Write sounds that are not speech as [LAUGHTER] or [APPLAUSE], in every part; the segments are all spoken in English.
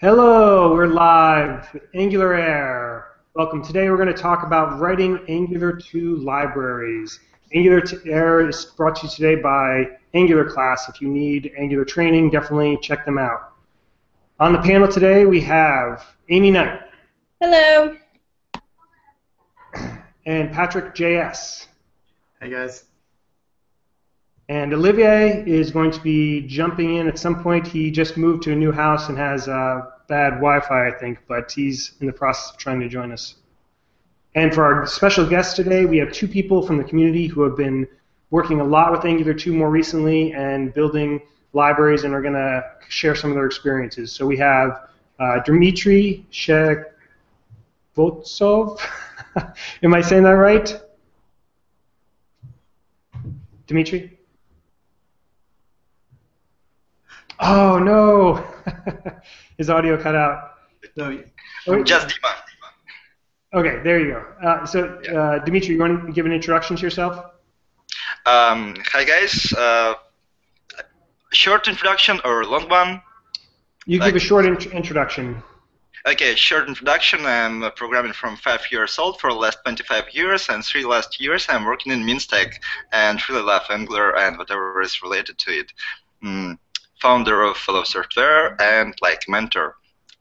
Hello, we're live with Angular Air. Welcome. Today we're going to talk about writing Angular 2 libraries. Angular Air is brought to you today by Angular class. If you need Angular training, definitely check them out. On the panel today we have Amy Knight. Hello. And Patrick JS. Hey guys. And Olivier is going to be jumping in at some point. He just moved to a new house and has uh, bad Wi-Fi, I think, but he's in the process of trying to join us. And for our special guest today, we have two people from the community who have been working a lot with Angular 2 more recently and building libraries and are going to share some of their experiences. So we have uh, Dmitry Shekvotsov. [LAUGHS] Am I saying that right? Dmitry? Oh no! [LAUGHS] His audio cut out. No, Oh, Just Dima. Okay, there you go. Uh, so, uh, Dimitri, you want to give an introduction to yourself? Um, hi guys. Uh, short introduction or long one? You give a short int- introduction. Okay, short introduction. I'm uh, programming from five years old for the last 25 years, and three last years I'm working in MEAN stack and really love Angular and whatever is related to it. Mm, founder of Valor Software and like mentor.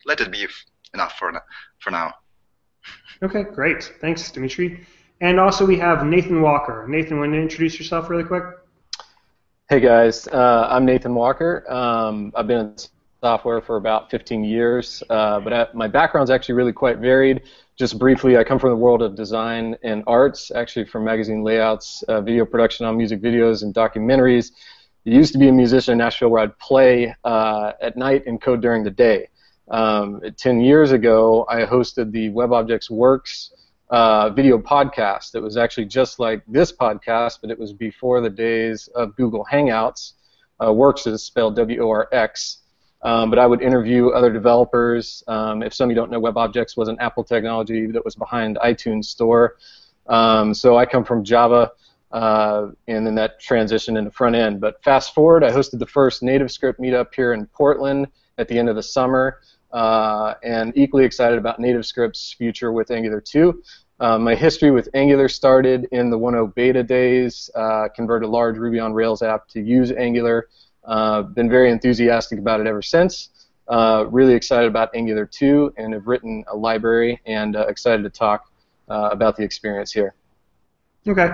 Let it be enough for now. For now. Okay, great. Thanks, Dimitri. And also we have Nathan Walker. Nathan, want to introduce yourself really quick? Hey guys, uh, I'm Nathan Walker. Um, I've been in software for about 15 years, uh, but I, my background's actually really quite varied. Just briefly, I come from the world of design and arts, actually from magazine layouts, uh, video production on music videos, and documentaries. I used to be a musician in Nashville where I'd play uh, at night and code during the day. Um, 10 years ago, I hosted the WebObjects Worx uh, video podcast. It was actually just like this podcast, but it was before the days of Google Hangouts. Uh, Works is spelled W-O-R-X. Um, but I would interview other developers. Um, if some of you don't know, WebObjects was an Apple technology that was behind iTunes Store. Um, so I come from Java, uh, and then that transitioned into front end. But fast forward, I hosted the first NativeScript meetup here in Portland at the end of the summer, uh, and equally excited about NativeScript's future with Angular 2. Uh, my history with Angular started in the 1.0 beta days. Uh, converted a large Ruby on Rails app to use Angular. Uh, been very enthusiastic about it ever since. Uh, really excited about Angular 2 and have written a library and excited to talk about the experience here. Okay,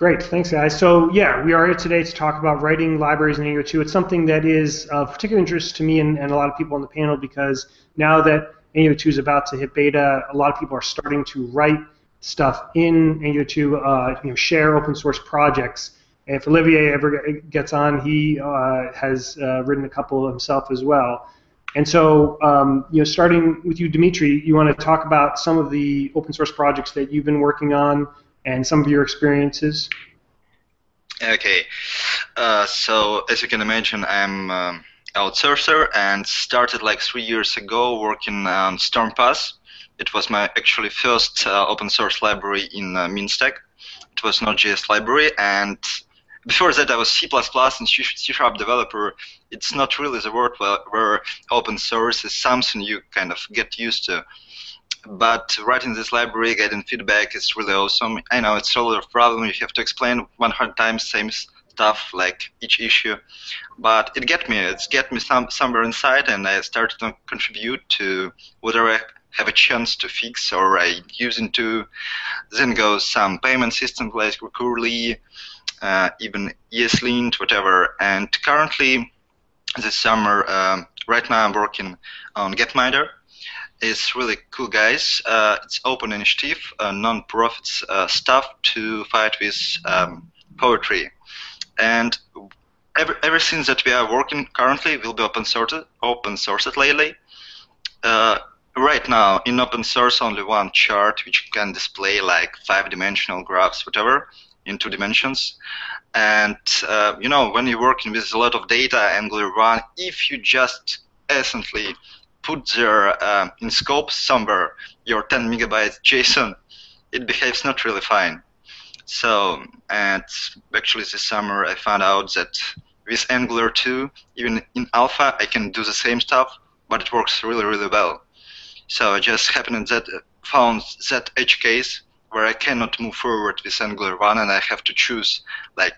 great. Thanks, guys. So, yeah, we are here today to talk about writing libraries in Angular 2. It's something that is of particular interest to me and, and a lot of people on the panel because now that Angular 2 is about to hit beta, a lot of people are starting to write stuff in Angular 2, uh, you know, share open source projects. If Olivier ever gets on, he uh, has uh, written a couple himself as well. And so, um, you know, starting with you, Dimitri, you want to talk about some of the open source projects that you've been working on and some of your experiences. Okay. Uh, so as you can imagine, I'm um, outsourcer and started like three years ago working on Stormpath. It was my actually first uh, open source library in uh, MEAN stack. It was Node.js library, and before that I was C++ and C Sharp developer. It's not really the world where, where open source is something you kind of get used to. But writing this library, getting feedback is really awesome. I know it's a lot of problem. You have to explain 100 times same stuff like each issue, but it get me. It's get me some somewhere inside, and I started to contribute to whatever I have a chance to fix or I using to. Then goes some payment systems like Recurly, uh, even ESLint, whatever. And currently, this summer, um, right now I'm working on Gapminder. It's really cool, guys. Uh, it's open initiative, uh, non-profit uh, stuff to fight with um, poetry, and every, everything that we are working currently will be open sourced. Open sourced lately. Uh, right now, in open source, only one chart which can display like five-dimensional graphs, whatever, in two dimensions. And uh, you know, when you're working with a lot of data, Angular 1, if you just essentially put there uh, in scope somewhere your 10 megabytes JSON, it behaves not really fine. So, and actually this summer I found out that with Angular 2, even in alpha, I can do the same stuff, but it works really, really well. So I just happened that found that edge case where I cannot move forward with Angular 1 and I have to choose like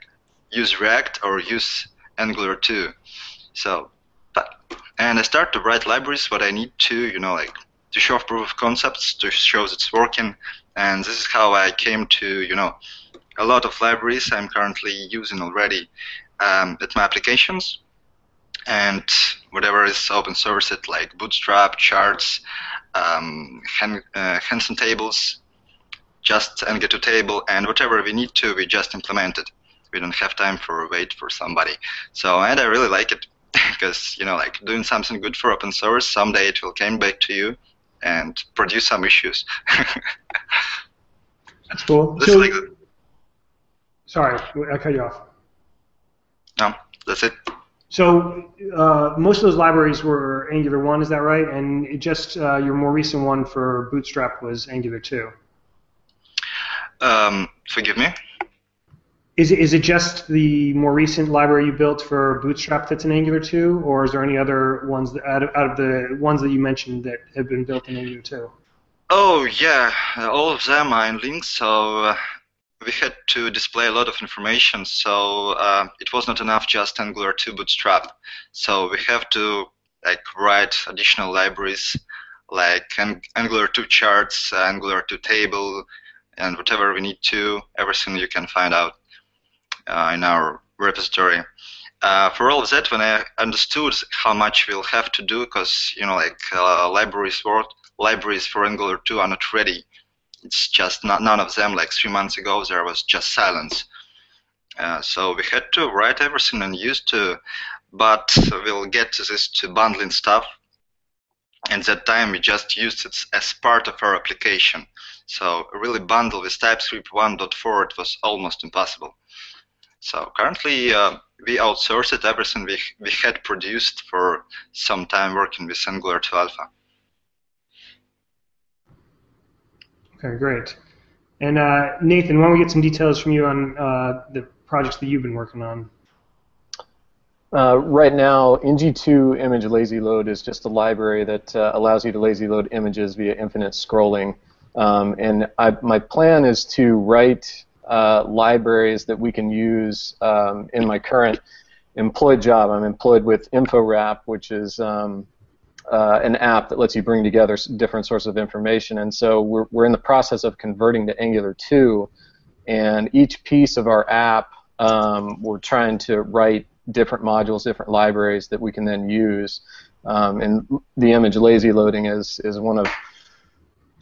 use React or use Angular 2. So, and I start to write libraries what I need to, you know, like to show proof of concepts to show that it's working. And this is how I came to, you know, a lot of libraries I'm currently using already um, at my applications. And whatever is open source, it like Bootstrap, charts, um, uh, Handsontables, just NG2 table, and whatever we need to, we just implement it. We don't have time for wait for somebody. So, and I really like it because you know, like doing something good for open source, someday it will come back to you and produce some issues. That's cool. so, like sorry, I cut you off. No, that's it. So uh, most of those libraries were Angular 1, is that right? And just uh, your more recent one for Bootstrap was Angular 2. Um, forgive me. Is it, is it just the more recent library you built for Bootstrap that's in Angular 2, or is there any other ones that, out, of, out of the ones that you mentioned that have been built in Angular 2? Oh yeah, all of them are in links. So uh, we had to display a lot of information. So uh, it was not enough just Angular 2 Bootstrap. So we have to like write additional libraries like Angular 2 charts, Angular 2 table, and whatever we need to, everything you can find out uh, in our repository. Uh, for all of that, when I understood how much we'll have to do, because you know, like uh, libraries work, libraries for Angular 2 are not ready. It's just not none of them. Like three months ago, there was just silence. Uh, so we had to write everything and use to, but we'll get to this to bundling stuff. And that time we just used it as part of our application. So really bundle with TypeScript 1.4, it was almost impossible. So currently uh, we outsourced everything we, we had produced for some time working with Angular 2 Alpha. Okay, great. And uh, Nathan, why don't we get some details from you on uh, the projects that you've been working on? Uh, right now, ng2 image lazy load is just a library that uh, allows you to lazy load images via infinite scrolling. Um, and I, my plan is to write uh, libraries that we can use um, in my current employed job. I'm employed with InfoWrap, which is um, uh, an app that lets you bring together different sources of information. And so we're, we're in the process of converting to Angular 2, and each piece of our app, um, we're trying to write different modules, different libraries that we can then use. Um, and the image lazy loading is, is one of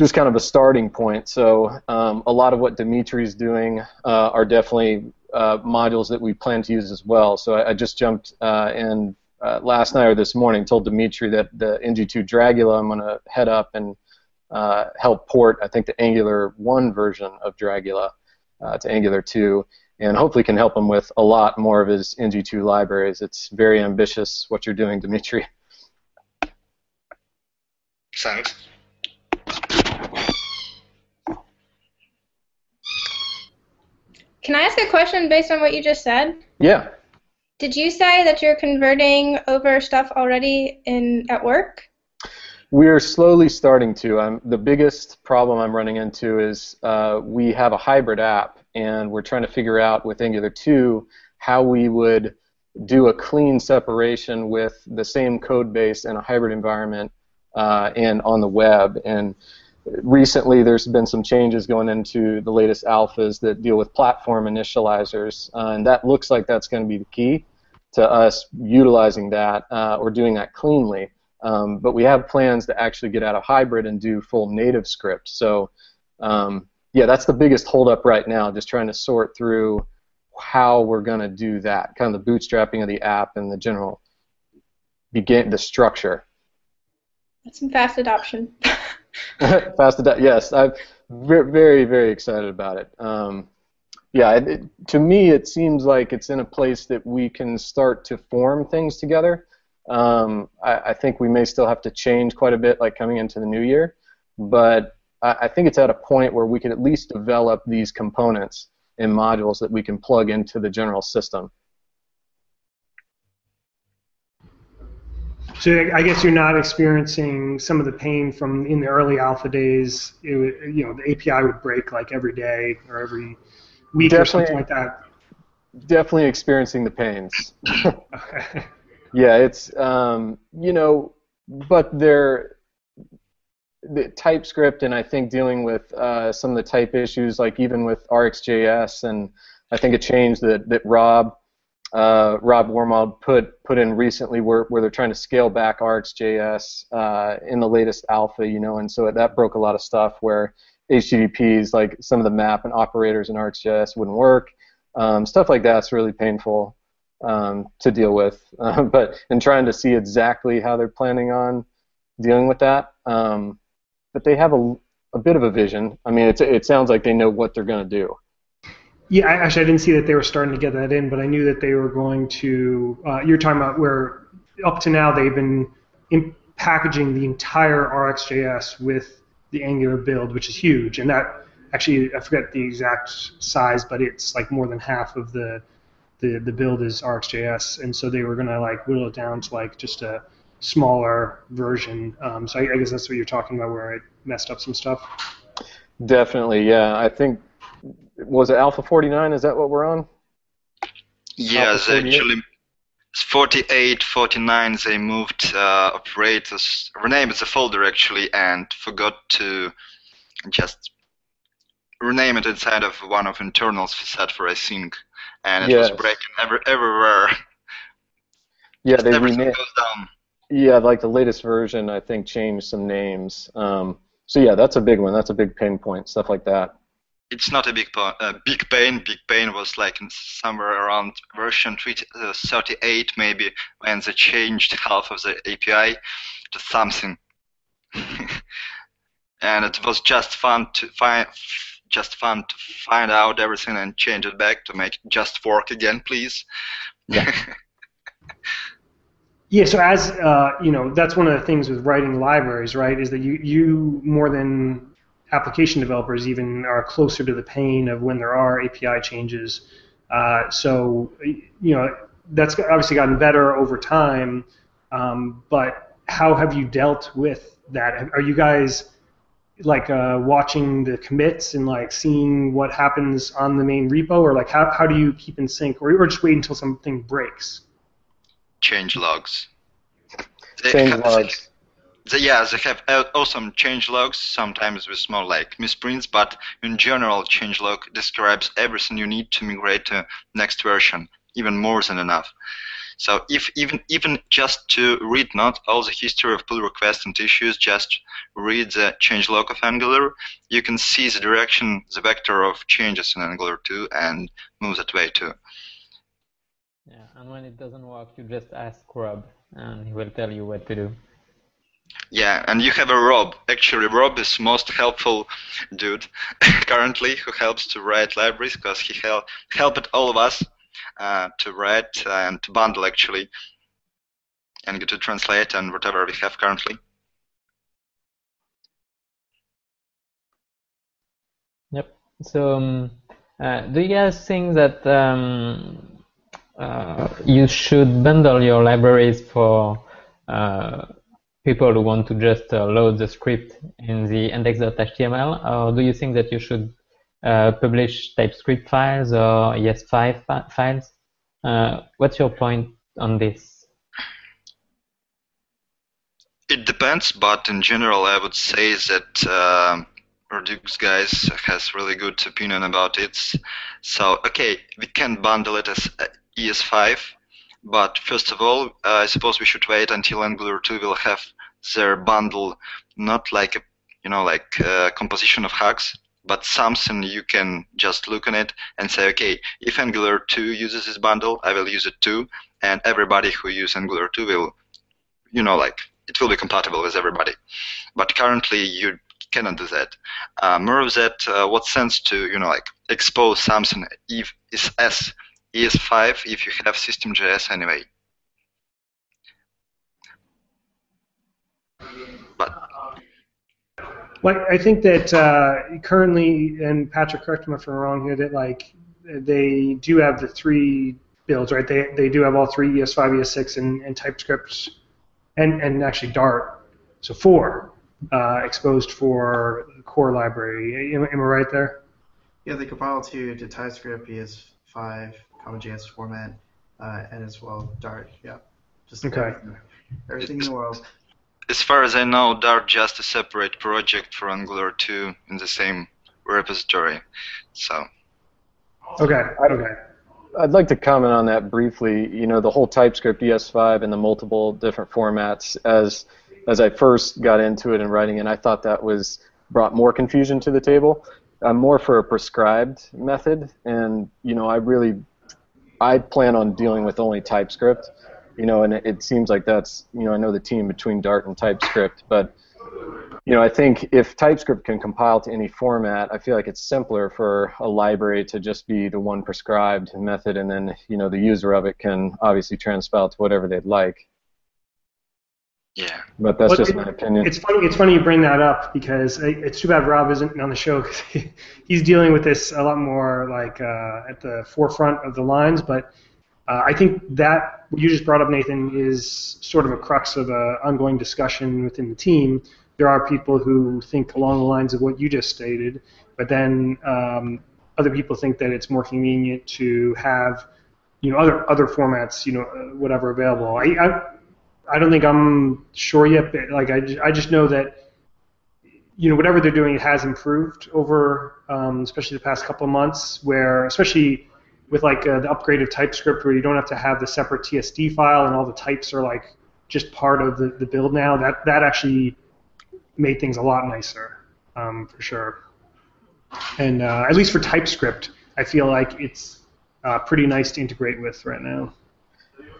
just kind of a starting point. So um, a lot of what Dimitri's doing uh, are definitely uh, modules that we plan to use as well. So I, I just jumped uh, in uh, last night or this morning, told Dimitri that the ng2 Dragula I'm going to head up and uh, help port, I think, the Angular 1 version of Dragula uh, to Angular 2, and hopefully can help him with a lot more of his ng2 libraries. It's very ambitious what you're doing, Dimitri. Thanks. Can I ask a question based on what you just said? Yeah. Did you say that you're converting over stuff already in at work? We're slowly starting to. I'm, the biggest problem I'm running into is uh, we have a hybrid app, and we're trying to figure out with Angular 2 how we would do a clean separation with the same code base in a hybrid environment uh, and on the web. And recently there's been some changes going into the latest alphas that deal with platform initializers, uh, and that looks like that's going to be the key to us utilizing that uh, or doing that cleanly. Um, but we have plans to actually get out of hybrid and do full native script. So um, yeah, that's the biggest holdup right now, just trying to sort through how we're going to do that, kind of the bootstrapping of the app and the general begin the structure. That's some fast adoption. [LAUGHS] fast adoption, yes. I'm very, very excited about it. Um, yeah, it, to me, it seems like it's in a place that we can start to form things together. Um, I, I, think we may still have to change quite a bit, like coming into the new year, but I, I think it's at a point where we can at least develop these components and modules that we can plug into the general system. So I guess you're not experiencing some of the pain from in the early alpha days. It would, you know, the API would break like every day or every week or something like that. Definitely experiencing the pains. [LAUGHS] Okay. yeah, it's um, you know, but they're the TypeScript and I think dealing with uh, some of the type issues, like even with RxJS, and I think a change that that Rob uh, Rob Wormald put put in recently, where where they're trying to scale back RxJS uh, in the latest alpha, you know, and so that broke a lot of stuff where HTTPs, like some of the map and operators in RxJS, wouldn't work. Um, stuff like that's really painful um, to deal with, [LAUGHS] uh, but in trying to see exactly how they're planning on dealing with that. Um, but they have a, a bit of a vision. I mean, it sounds like they know what they're going to do. Yeah, I, actually, I didn't see that they were starting to get that in, but I knew that they were going to. Uh, you're talking about where up to now they've been in packaging the entire RxJS with the Angular build, which is huge, and that actually I forget the exact size, but it's like more than half of the the, the build is RxJS, and so they were gonna like whittle it down to like just a smaller version. Um, so I, I, guess that's what you're talking about, where I messed up some stuff. Definitely, yeah. I think was it Alpha 49? Is that what we're on? Yes, actually. 48, 49, they moved uh, operators, renamed the folder actually, and forgot to just rename it inside of one of internals set for async, and it yes. was breaking every, everywhere. [LAUGHS] Yeah, they renamed. Yeah, like the latest version, I think changed some names. Um, so yeah, that's a big one. That's a big pain point. Stuff like that. It's not a big uh, big pain. Big pain was like somewhere around version 38 maybe when they changed half of the API to something, [LAUGHS] and it was just fun to find just fun to find out everything and change it back to make it just work again, please. Yeah. [LAUGHS] Yeah, so as uh, you know, that's one of the things with writing libraries, right? Is that you you more than application developers even are closer to the pain of when there are API changes. Uh, so you know that's obviously gotten better over time, um, but how have you dealt with that? Are you guys like uh, watching the commits and like seeing what happens on the main repo, or like how, how do you keep in sync, or, or just wait until something breaks? change logs. Change logs. They, yeah, they have awesome change logs, sometimes with small like misprints, but in general, change log describes everything you need to migrate to next version, even more than enough. So if even even just to read not all the history of pull requests and issues, just read the change log of Angular, you can see the direction, the vector of changes in Angular 2 and move that way too. Yeah, and when it doesn't work, you just ask Rob, and he will tell you what to do. Yeah, and you have a Rob. Actually, Rob is most helpful dude [LAUGHS] currently who helps to write libraries because he help helped all of us uh, to write and to bundle actually and to translate and whatever we have currently. Yep. So, um, uh, do you guys think that um, uh, you should bundle your libraries for uh, people who want to just uh, load the script in the index.html, or do you think that you should uh, publish TypeScript files or ES5 files? Uh, what's your point on this? It depends, but in general, I would say that Redux guys has really good opinion about it. So, okay, we can bundle it as ES5. But first of all, uh, I suppose we should wait until Angular 2 will have their bundle not like a you know like a composition of hacks, but something you can just look on it and say, okay, if Angular 2 uses this bundle, I will use it too, and everybody who uses Angular 2 will, you know, like it will be compatible with everybody. But currently, you cannot do that. Uh, more of that, uh, what sense to you know like expose something if is as ES5 if you have System.js anyway. But well, I think that uh, currently, and Patrick, correct me if I'm wrong here, that like they do have the three builds, right? They they do have all three ES5, ES6, and, and TypeScript and and actually Dart, so four uh, exposed for core library. Am, am I right there? Yeah, they compile to, to TypeScript, ES5, CommonJS format, uh, and as well Dart. Yeah, just Okay. everything, everything in the world. As far as I know, Dart just a separate project for Angular 2 in the same repository. So Okay. Okay. I'd like to comment on that briefly. You know, the whole TypeScript ES5 and the multiple different formats. As as I first got into it in writing and I thought that was brought more confusion to the table. I'm more for a prescribed method, and you know, I really I plan on dealing with only TypeScript. You know, and it, it seems like that's you know I know the team between Dart and TypeScript, but you know, I think if TypeScript can compile to any format, I feel like it's simpler for a library to just be the one prescribed method, and then you know the user of it can obviously transpile to whatever they'd like. Yeah. But that's Well, just it- my opinion. It's funny. It's funny you bring that up because it's too bad Rob isn't on the show [LAUGHS] because he, he's dealing with this a lot more like uh, at the forefront of the lines. But uh, I think that what you just brought up, Nathan, is sort of a crux of an ongoing discussion within the team. There are people who think along the lines of what you just stated, but then um, other people think that it's more convenient to have you know other other formats, you know, uh, whatever available. I, I I don't think I'm sure yet, but like I, I just know that you know whatever they're doing it has improved over um, especially the past couple of months where especially with like uh, the upgrade of TypeScript where you don't have to have the separate TSD file and all the types are like just part of the, the build now that that actually made things a lot nicer um, for sure. And uh, at least for TypeScript I feel like it's uh, pretty nice to integrate with right now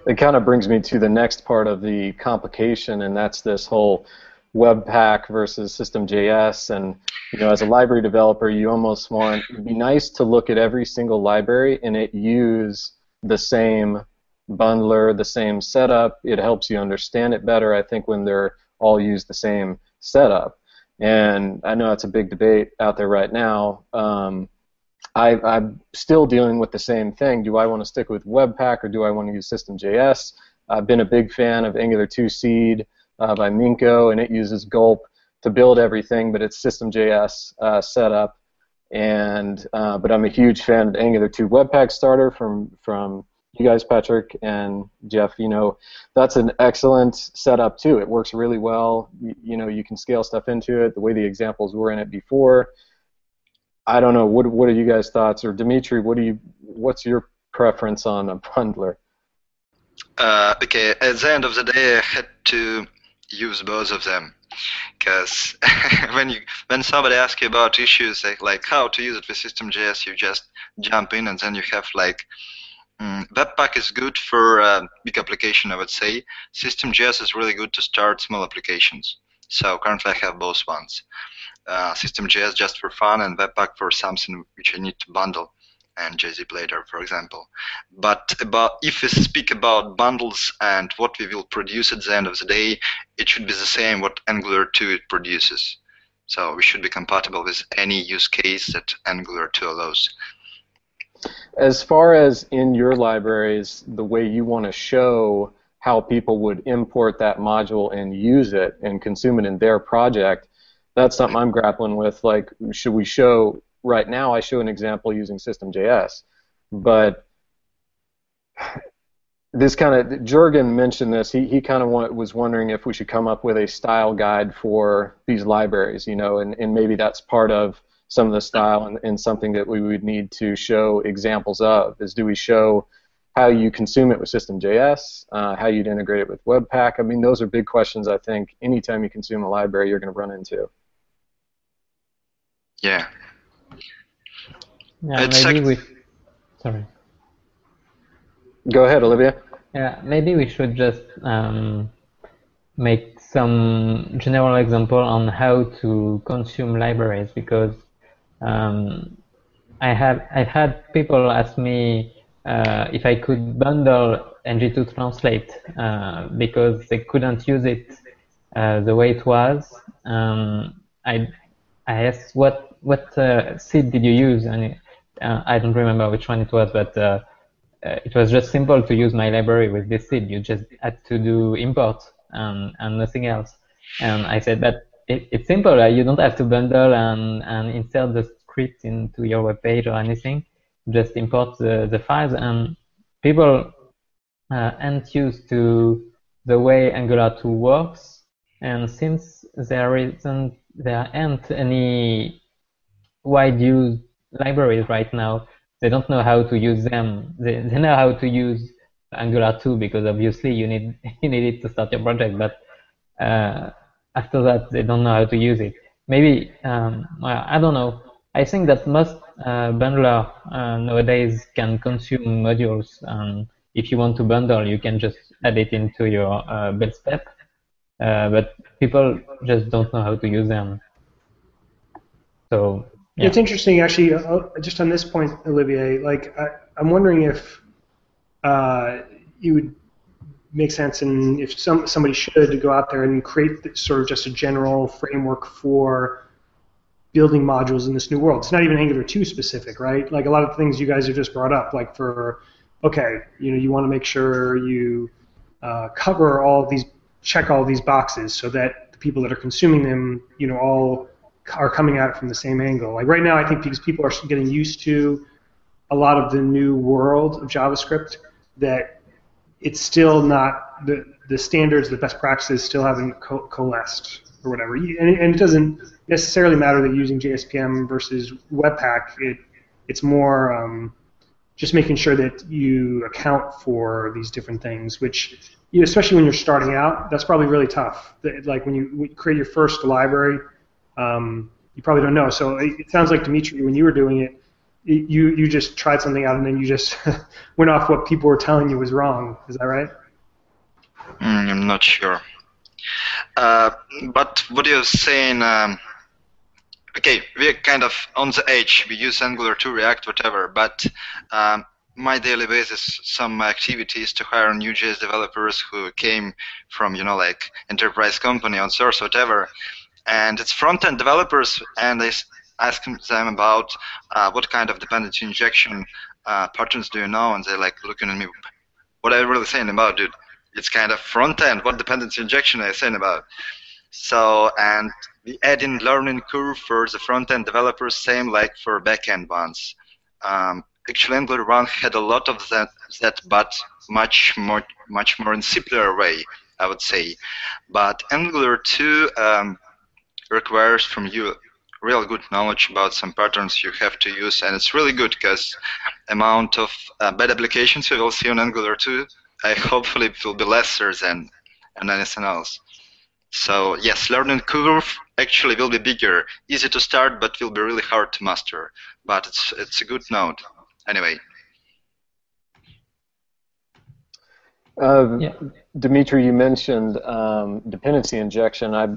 it kind of brings me to the next part of the complication, and that's this whole Webpack versus System.js. And you know, as a library developer, you almost want it'd be nice to look at every single library and it use the same bundler, the same setup. It helps you understand it better. I think when they're all use the same setup. And I know it's a big debate out there right now. Um, I, I'm still dealing with the same thing. Do I want to stick with Webpack or do I want to use System.js? I've been a big fan of Angular 2 Seed uh, by Minko, and it uses Gulp to build everything, but it's System.js uh, setup. And uh, but I'm a huge fan of Angular 2 Webpack Starter from from you guys, Patrick and Jeff. You know that's an excellent setup too. It works really well. You, you know you can scale stuff into it the way the examples were in it before. I don't know. What what are you guys' thoughts? Or Dimitri, what do you? What's your preference on a bundler? Uh, okay, at the end of the day, I had to use both of them because [LAUGHS] when you when somebody asks you about issues like, like how to use it with System.js, you just jump in and then you have like mm, Webpack is good for uh, big application, I would say. System.js is really good to start small applications. So currently I have both ones. Uh, System.js just for fun and Webpack for something which I need to bundle and GZip later, for example. But about if we speak about bundles and what we will produce at the end of the day, it should be the same what Angular 2 it produces. So we should be compatible with any use case that Angular 2 allows. As far as in your libraries, the way you want to show how people would import that module and use it and consume it in their project, that's something I'm grappling with. Like, should we show right now? I show an example using System.js, but this kind of Jurgen mentioned this. He he kind of was wondering if we should come up with a style guide for these libraries, you know, and, and maybe that's part of some of the style and, and something that we would need to show examples of. Is do we show how you consume it with System.js, uh, how you'd integrate it with Webpack? I mean, those are big questions. I think anytime you consume a library, you're going to run into. Yeah. Yeah, It's maybe like- we. Sorry. Go ahead, Olivier. Yeah, maybe we should just um, make some general example on how to consume libraries because um, I have I've had people ask me uh, if I could bundle ng2 translate uh, because they couldn't use it uh, the way it was. Um, I I asked what what uh, seed did you use and uh, I don't remember which one it was, but uh, uh, it was just simple to use my library with this seed. You just had to do import and, and nothing else. And I said that it, it's simple. you don't have to bundle and, and insert the script into your web page or anything. Just import the, the files and people uh, aren't used to the way Angular 2 works. And since there isn't, there aren't any wide use libraries right now, they don't know how to use them. They, they know how to use Angular 2 because obviously you need [LAUGHS] you need it to start your project, but uh, after that they don't know how to use it. Maybe um, I don't know. I think that most uh, bundler uh, nowadays can consume modules. and if you want to bundle, you can just add it into your uh, build step. Uh, but people just don't know how to use them. So yeah. it's interesting, actually. Uh, just on this point, Olivier, like I, am wondering if uh, it would make sense, and if some somebody should go out there and create sort of just a general framework for building modules in this new world. It's not even Angular 2 specific, right? Like a lot of things you guys have just brought up, like for okay, you know, you want to make sure you uh, cover all these, check all these boxes, so that the people that are consuming them, you know, all are coming at it from the same angle. Like right now, I think because people are getting used to a lot of the new world of JavaScript, that it's still not the the standards, the best practices still haven't co- coalesced or whatever. And, and, it doesn't necessarily matter that using JSPM versus Webpack. It it's more um, just making sure that you account for these different things, which you know, especially when you're starting out, that's probably really tough. Like when you create your first library, um, you probably don't know. So it, it, sounds like Dimitri, when you were doing it, you you just tried something out and then you just [LAUGHS] went off what people were telling you was wrong. Is that right? Mm, I'm not sure. Uh, but what you're saying, um, okay, we're kind of on the edge. We use Angular to React, whatever. But um, my daily basis, some activities to hire new JS developers who came from, you know, like enterprise company on source, whatever. And it's front-end developers, and I ask them about uh, what kind of dependency injection uh, patterns do you know, and they're like looking at me, what are you really saying about, dude? it's kind of front end. What dependency injection are you saying about? So, and we add in learning curve for the front end developers, same like for back end ones. Um, actually, Angular 1 had a lot of that, that, but much more, much more in simpler way, I would say. But Angular 2 um, requires from you real good knowledge about some patterns you have to use, and it's really good because amount of uh, bad applications you will see on Angular 2 I hopefully it will be lesser than, than anything else. So yes, learning curve actually will be bigger, easy to start, but will be really hard to master. But it's it's a good note Anyway. Uh, yeah. Dimitri, you mentioned um, dependency injection. I,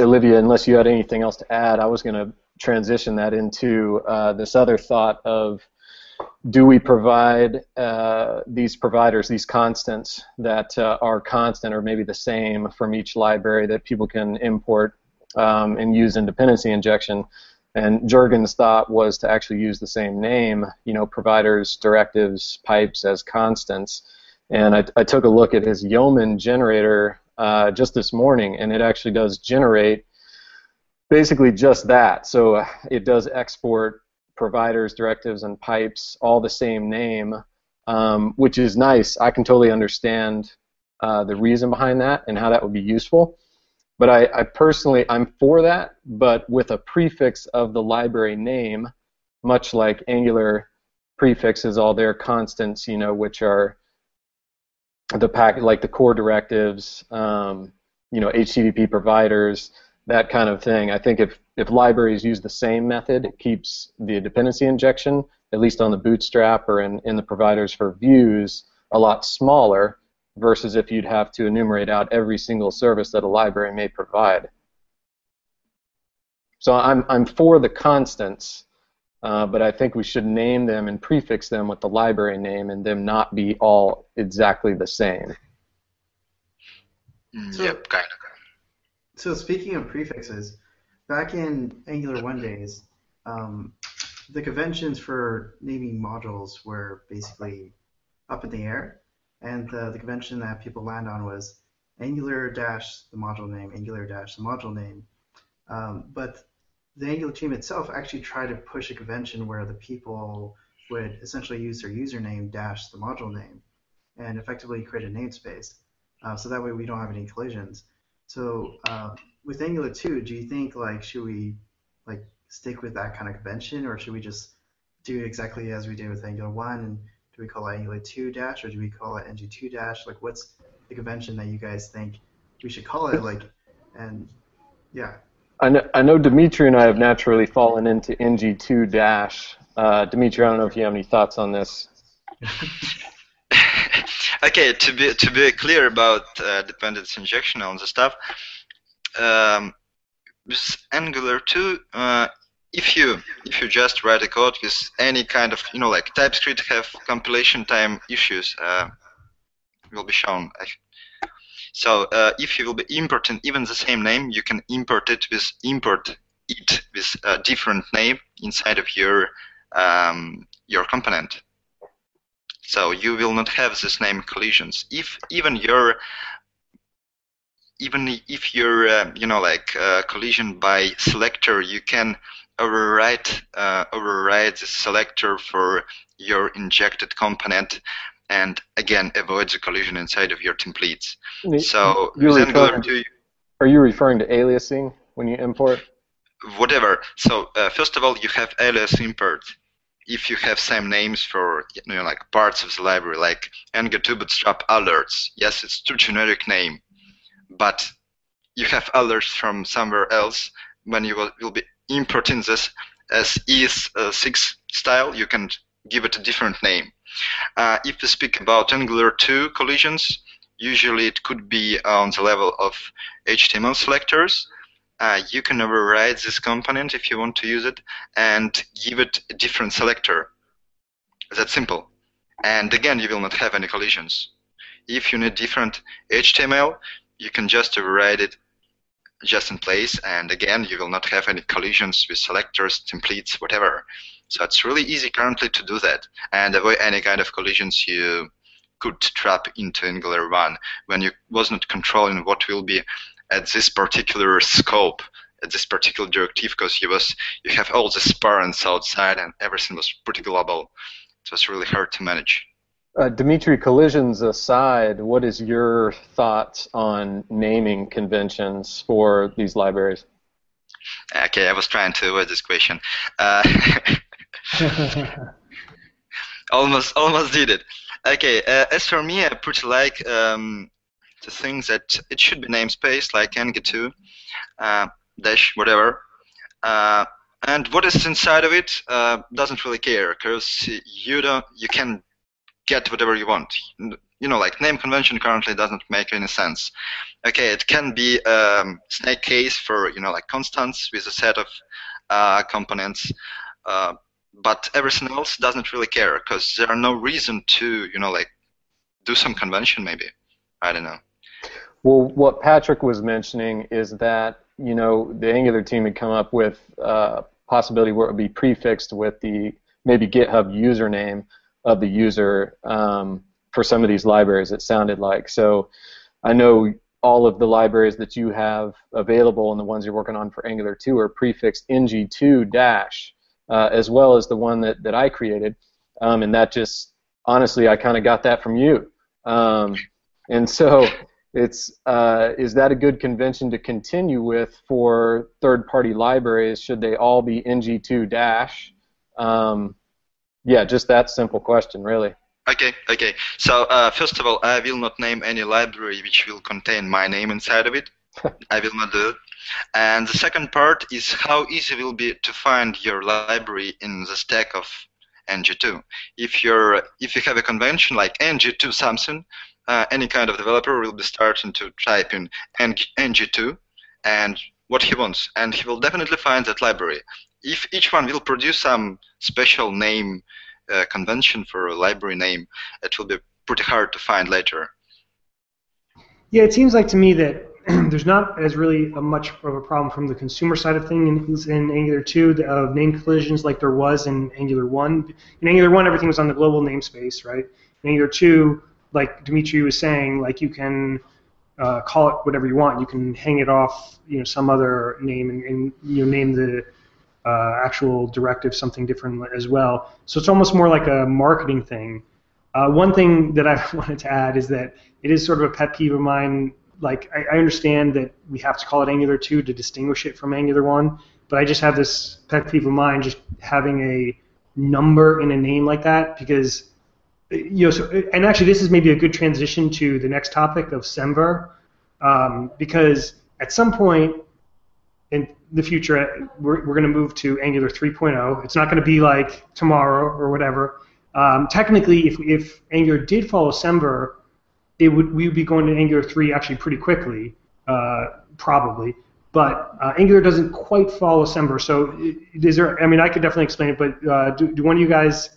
Olivier, unless you had anything else to add, I was going to transition that into uh, this other thought of do we provide uh, these providers, these constants that uh, are constant or maybe the same from each library that people can import um, and use in dependency injection? And Jurgen's thought was to actually use the same name, you know, providers, directives, pipes as constants. And I, I took a look at his Yeoman generator uh, just this morning, and it actually does generate basically just that. So uh, it does export providers, directives, and pipes all the same name, um, which is nice. I can totally understand uh, the reason behind that and how that would be useful. But I, I, personally, I'm for that, but with a prefix of the library name, much like Angular prefixes all their constants, you know, which are the pack, like the core directives, um, you know, HTTP providers, that kind of thing. I think if, if libraries use the same method, it keeps the dependency injection, at least on the bootstrap or in, in the providers for views, a lot smaller versus if you'd have to enumerate out every single service that a library may provide. So I'm, I'm for the constants, uh, but I think we should name them and prefix them with the library name and them not be all exactly the same. Mm, yep, kind of. So speaking of prefixes, back in Angular 1 days, um, the conventions for naming modules were basically up in the air, and the, the convention that people land on was Angular dash the module name, Angular dash the module name. Um, but the Angular team itself actually tried to push a convention where the people would essentially use their username dash the module name and effectively create a namespace. Uh, so that way we don't have any collisions. So uh, with Angular 2, do you think like should we like stick with that kind of convention or should we just do exactly as we did with Angular 1 and do we call it Angular 2 dash or do we call it NG2 dash? Like what's the convention that you guys think we should call it? Like and yeah. I know, I know Dimitri and I have naturally fallen into NG2 dash. Uh, Dimitri, I don't know if you have any thoughts on this. [LAUGHS] okay, to be to be clear about uh, dependency injection on the stuff, um, with Angular 2, uh, if you if you just write a code with any kind of you know like TypeScript have compilation time issues, uh, will be shown. So uh, if you will be importing even the same name, you can import it with import it with a different name inside of your um, your component. So you will not have this name collisions. If even your even if your uh, you know like uh, collision by selector, you can override uh, override the selector for your injected component and again avoid the collision inside of your templates. So You're Angular referring- 2, Are you referring to aliasing when you import? whatever. So uh, first of all, you have alias import. If you have same names for you know like parts of the library, like Angular Bootstrap alerts, yes, it's too generic name, but you have alerts from somewhere else. When you will, will be importing this as ES6 style, you can give it a different name. Uh, if we speak about Angular 2 collisions, usually it could be on the level of HTML selectors. Uh, you can override this component if you want to use it and give it a different selector. That's simple. And again, you will not have any collisions. If you need different HTML, you can just override it just in place, and again, you will not have any collisions with selectors, templates, whatever. So it's really easy currently to do that and avoid any kind of collisions you could trap into Angular 1 when you was not controlling what will be at this particular scope, at this particular directive, because you was you have all the parents outside and everything was pretty global. It was really hard to manage. Uh, Dimitri, collisions aside, what is your thoughts on naming conventions for these libraries? Okay, I was trying to avoid this question. Uh, [LAUGHS] almost, almost did it. Okay, uh, as for me, I pretty like um, the things that it should be namespace, like ng2, uh, dash, whatever. Uh, and what is inside of it uh, doesn't really care, because you don't, you can get whatever you want. You know, like name convention currently doesn't make any sense. Okay, it can be um, snake case for you know like constants with a set of uh, components, uh, but everything else doesn't really care because there are no reason to you know like do some convention maybe. I don't know. Well, what Patrick was mentioning is that you know the Angular team had come up with a possibility where it would be prefixed with the maybe GitHub username of the user um, for some of these libraries. It sounded like so. I know all of the libraries that you have available and the ones you're working on for Angular 2 are prefixed ng2 dash, uh, as well as the one that, that I created, um, and that just honestly I kind of got that from you, um, and so it's uh, is that a good convention to continue with for third-party libraries? Should they all be ng2 dash? Um, yeah, just that simple question, really. Okay, okay. So uh, first of all, I will not name any library which will contain my name inside of it. [LAUGHS] I will not do it. And the second part is how easy will be to find your library in the stack of ng2. If you're if you have a convention like ng2 something, uh, any kind of developer will be starting to type in ng, ng2 and what he wants, and he will definitely find that library. If each one will produce some special name uh, convention for a library name, it will be pretty hard to find later. Yeah, it seems like to me that [CLEARS THROAT] there's not as really a much of a problem from the consumer side of things in, Angular 2 the- of name collisions like there was in Angular 1. In Angular 1, everything was on the global namespace, right? In Angular 2, like Dimitri was saying, like you can uh, call it whatever you want. You can hang it off, you know, some other name and, and you know, name the uh, actual directive something different as well. So it's almost more like a marketing thing. Uh, one thing that I [LAUGHS] wanted to add is that it is sort of a pet peeve of mine. Like I, I understand that we have to call it Angular 2 to distinguish it from Angular 1, but I just have this pet peeve of mine just having a number in a name like that because you know, so, and actually this is maybe a good transition to the next topic of Semver um, because at some point in the future we're, we're going to move to Angular 3.0. It's not going to be like tomorrow or whatever. Um, technically, if, if Angular did follow Semver, it would we would be going to Angular 3 actually pretty quickly, uh, probably. But uh, Angular doesn't quite follow Semver. So is there? I mean, I could definitely explain it, but uh, do, do one of you guys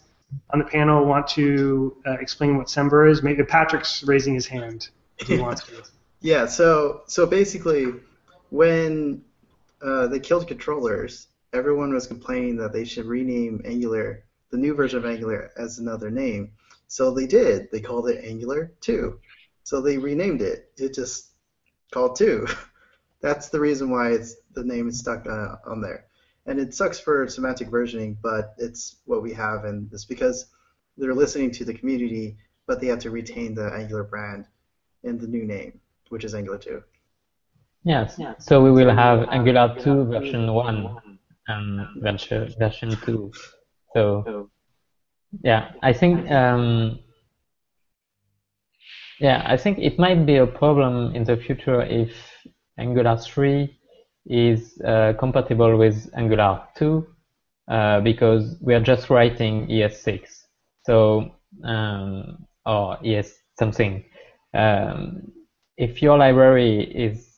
on the panel want to uh, explain what Semver is? Maybe Patrick's raising his hand if he wants to. [LAUGHS] Yeah. So so basically, when uh, they killed controllers, everyone was complaining that they should rename Angular, the new version of Angular, as another name. So they did. They called it Angular 2. So they renamed it. It just called 2. [LAUGHS] That's the reason why it's the name is stuck uh, on there. And it sucks for semantic versioning, but it's what we have, and it's because they're listening to the community, but they have to retain the Angular brand in the new name, which is Angular 2. Yes. So we will have Angular 2 version 1 and version version 2. So yeah, I think um, yeah, I think it might be a problem in the future if Angular 3 is uh, compatible with Angular 2 uh, because we are just writing ES6. So um, or ES something. Um, if your library is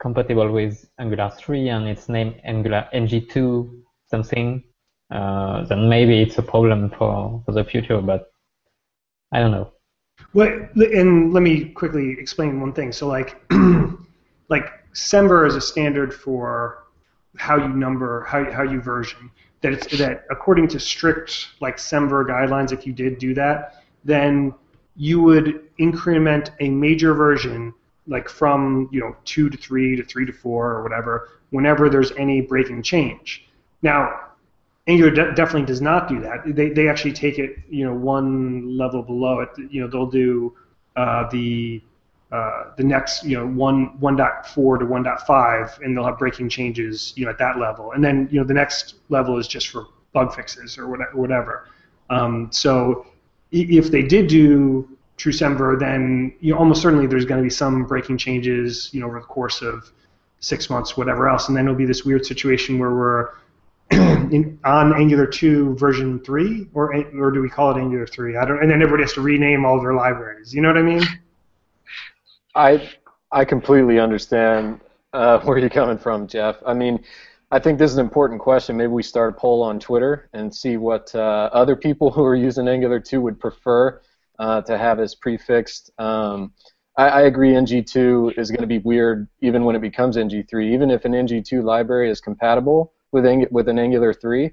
compatible with Angular 3 and it's named Angular NG2 something, uh, then maybe it's a problem for, for the future, but I don't know. Well, and let me quickly explain one thing. So, like, [CLEARS THROAT] like Semver is a standard for how you number, how, how you version. That it's that according to strict like Semver guidelines, if you did do that, then you would increment a major version like from you know two to three to three to four or whatever whenever there's any breaking change. Now, Angular de- definitely does not do that. They, they actually take it you know one level below it. You know they'll do uh, the uh, the next you know one 1.4 to 1.5 and they'll have breaking changes you know at that level and then you know the next level is just for bug fixes or whatever um, so if they did do TrueSemver, then you know, almost certainly there's going to be some breaking changes you know over the course of six months whatever else. And then it'll be this weird situation where we're [CLEARS THROAT] in, on Angular 2 version 3 or or do we call it Angular 3 I don't and then everybody has to rename all their libraries. You know what I mean? I I completely understand uh, [LAUGHS] where you're coming from, Jeff. I mean, I think this is an important question. Maybe we start a poll on Twitter and see what uh, other people [LAUGHS] who are using Angular 2 would prefer uh, to have as prefixed. Um, I, I, agree NG2 is going to be weird even when it becomes NG3. Even if an NG2 library is compatible with, Ang- with an Angular 3,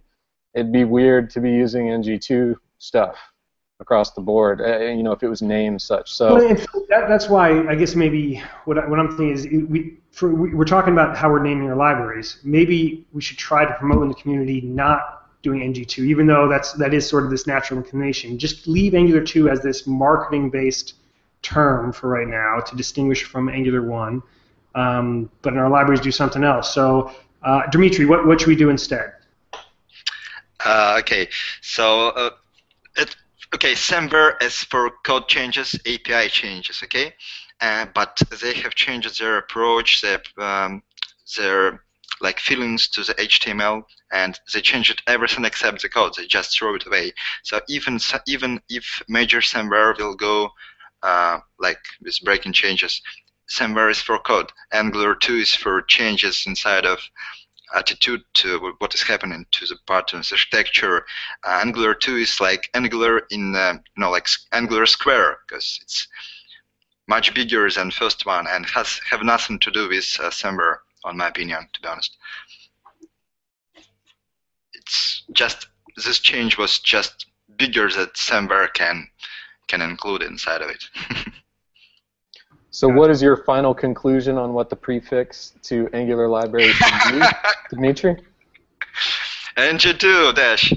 it'd be weird to be using NG2 stuff across the board. Uh, you know, if it was named such. So well, that, that's why I guess maybe what, I, what I'm thinking is we for, we're talking about how we're naming our libraries. Maybe we should try to promote in the community not doing NG2, even though that's that is sort of this natural inclination. Just leave Angular 2 as this marketing-based term for right now to distinguish from Angular 1. Um, but in our libraries, do something else. So, uh, Dimitri, what, what should we do instead? Uh, okay, so uh, it, okay, Semver is for code changes, API changes, okay? Uh, but they have changed their approach, their, um, their like feelings to the HTML, and they changed everything except the code. They just throw it away. So even even if major Semver will go uh, like with breaking changes, Semver is for code. Angular 2 is for changes inside of attitude to what is happening to the patterns architecture. Uh, Angular 2 is like Angular in uh, you know like Angular Square because it's much bigger than first one and has have nothing to do with uh, Semver, on my opinion, to be honest. It's just this change was just bigger that Semver can can include inside of it. So, what is your final conclusion on what the prefix to Angular library should be, [LAUGHS] Dimitri? ng2 dash.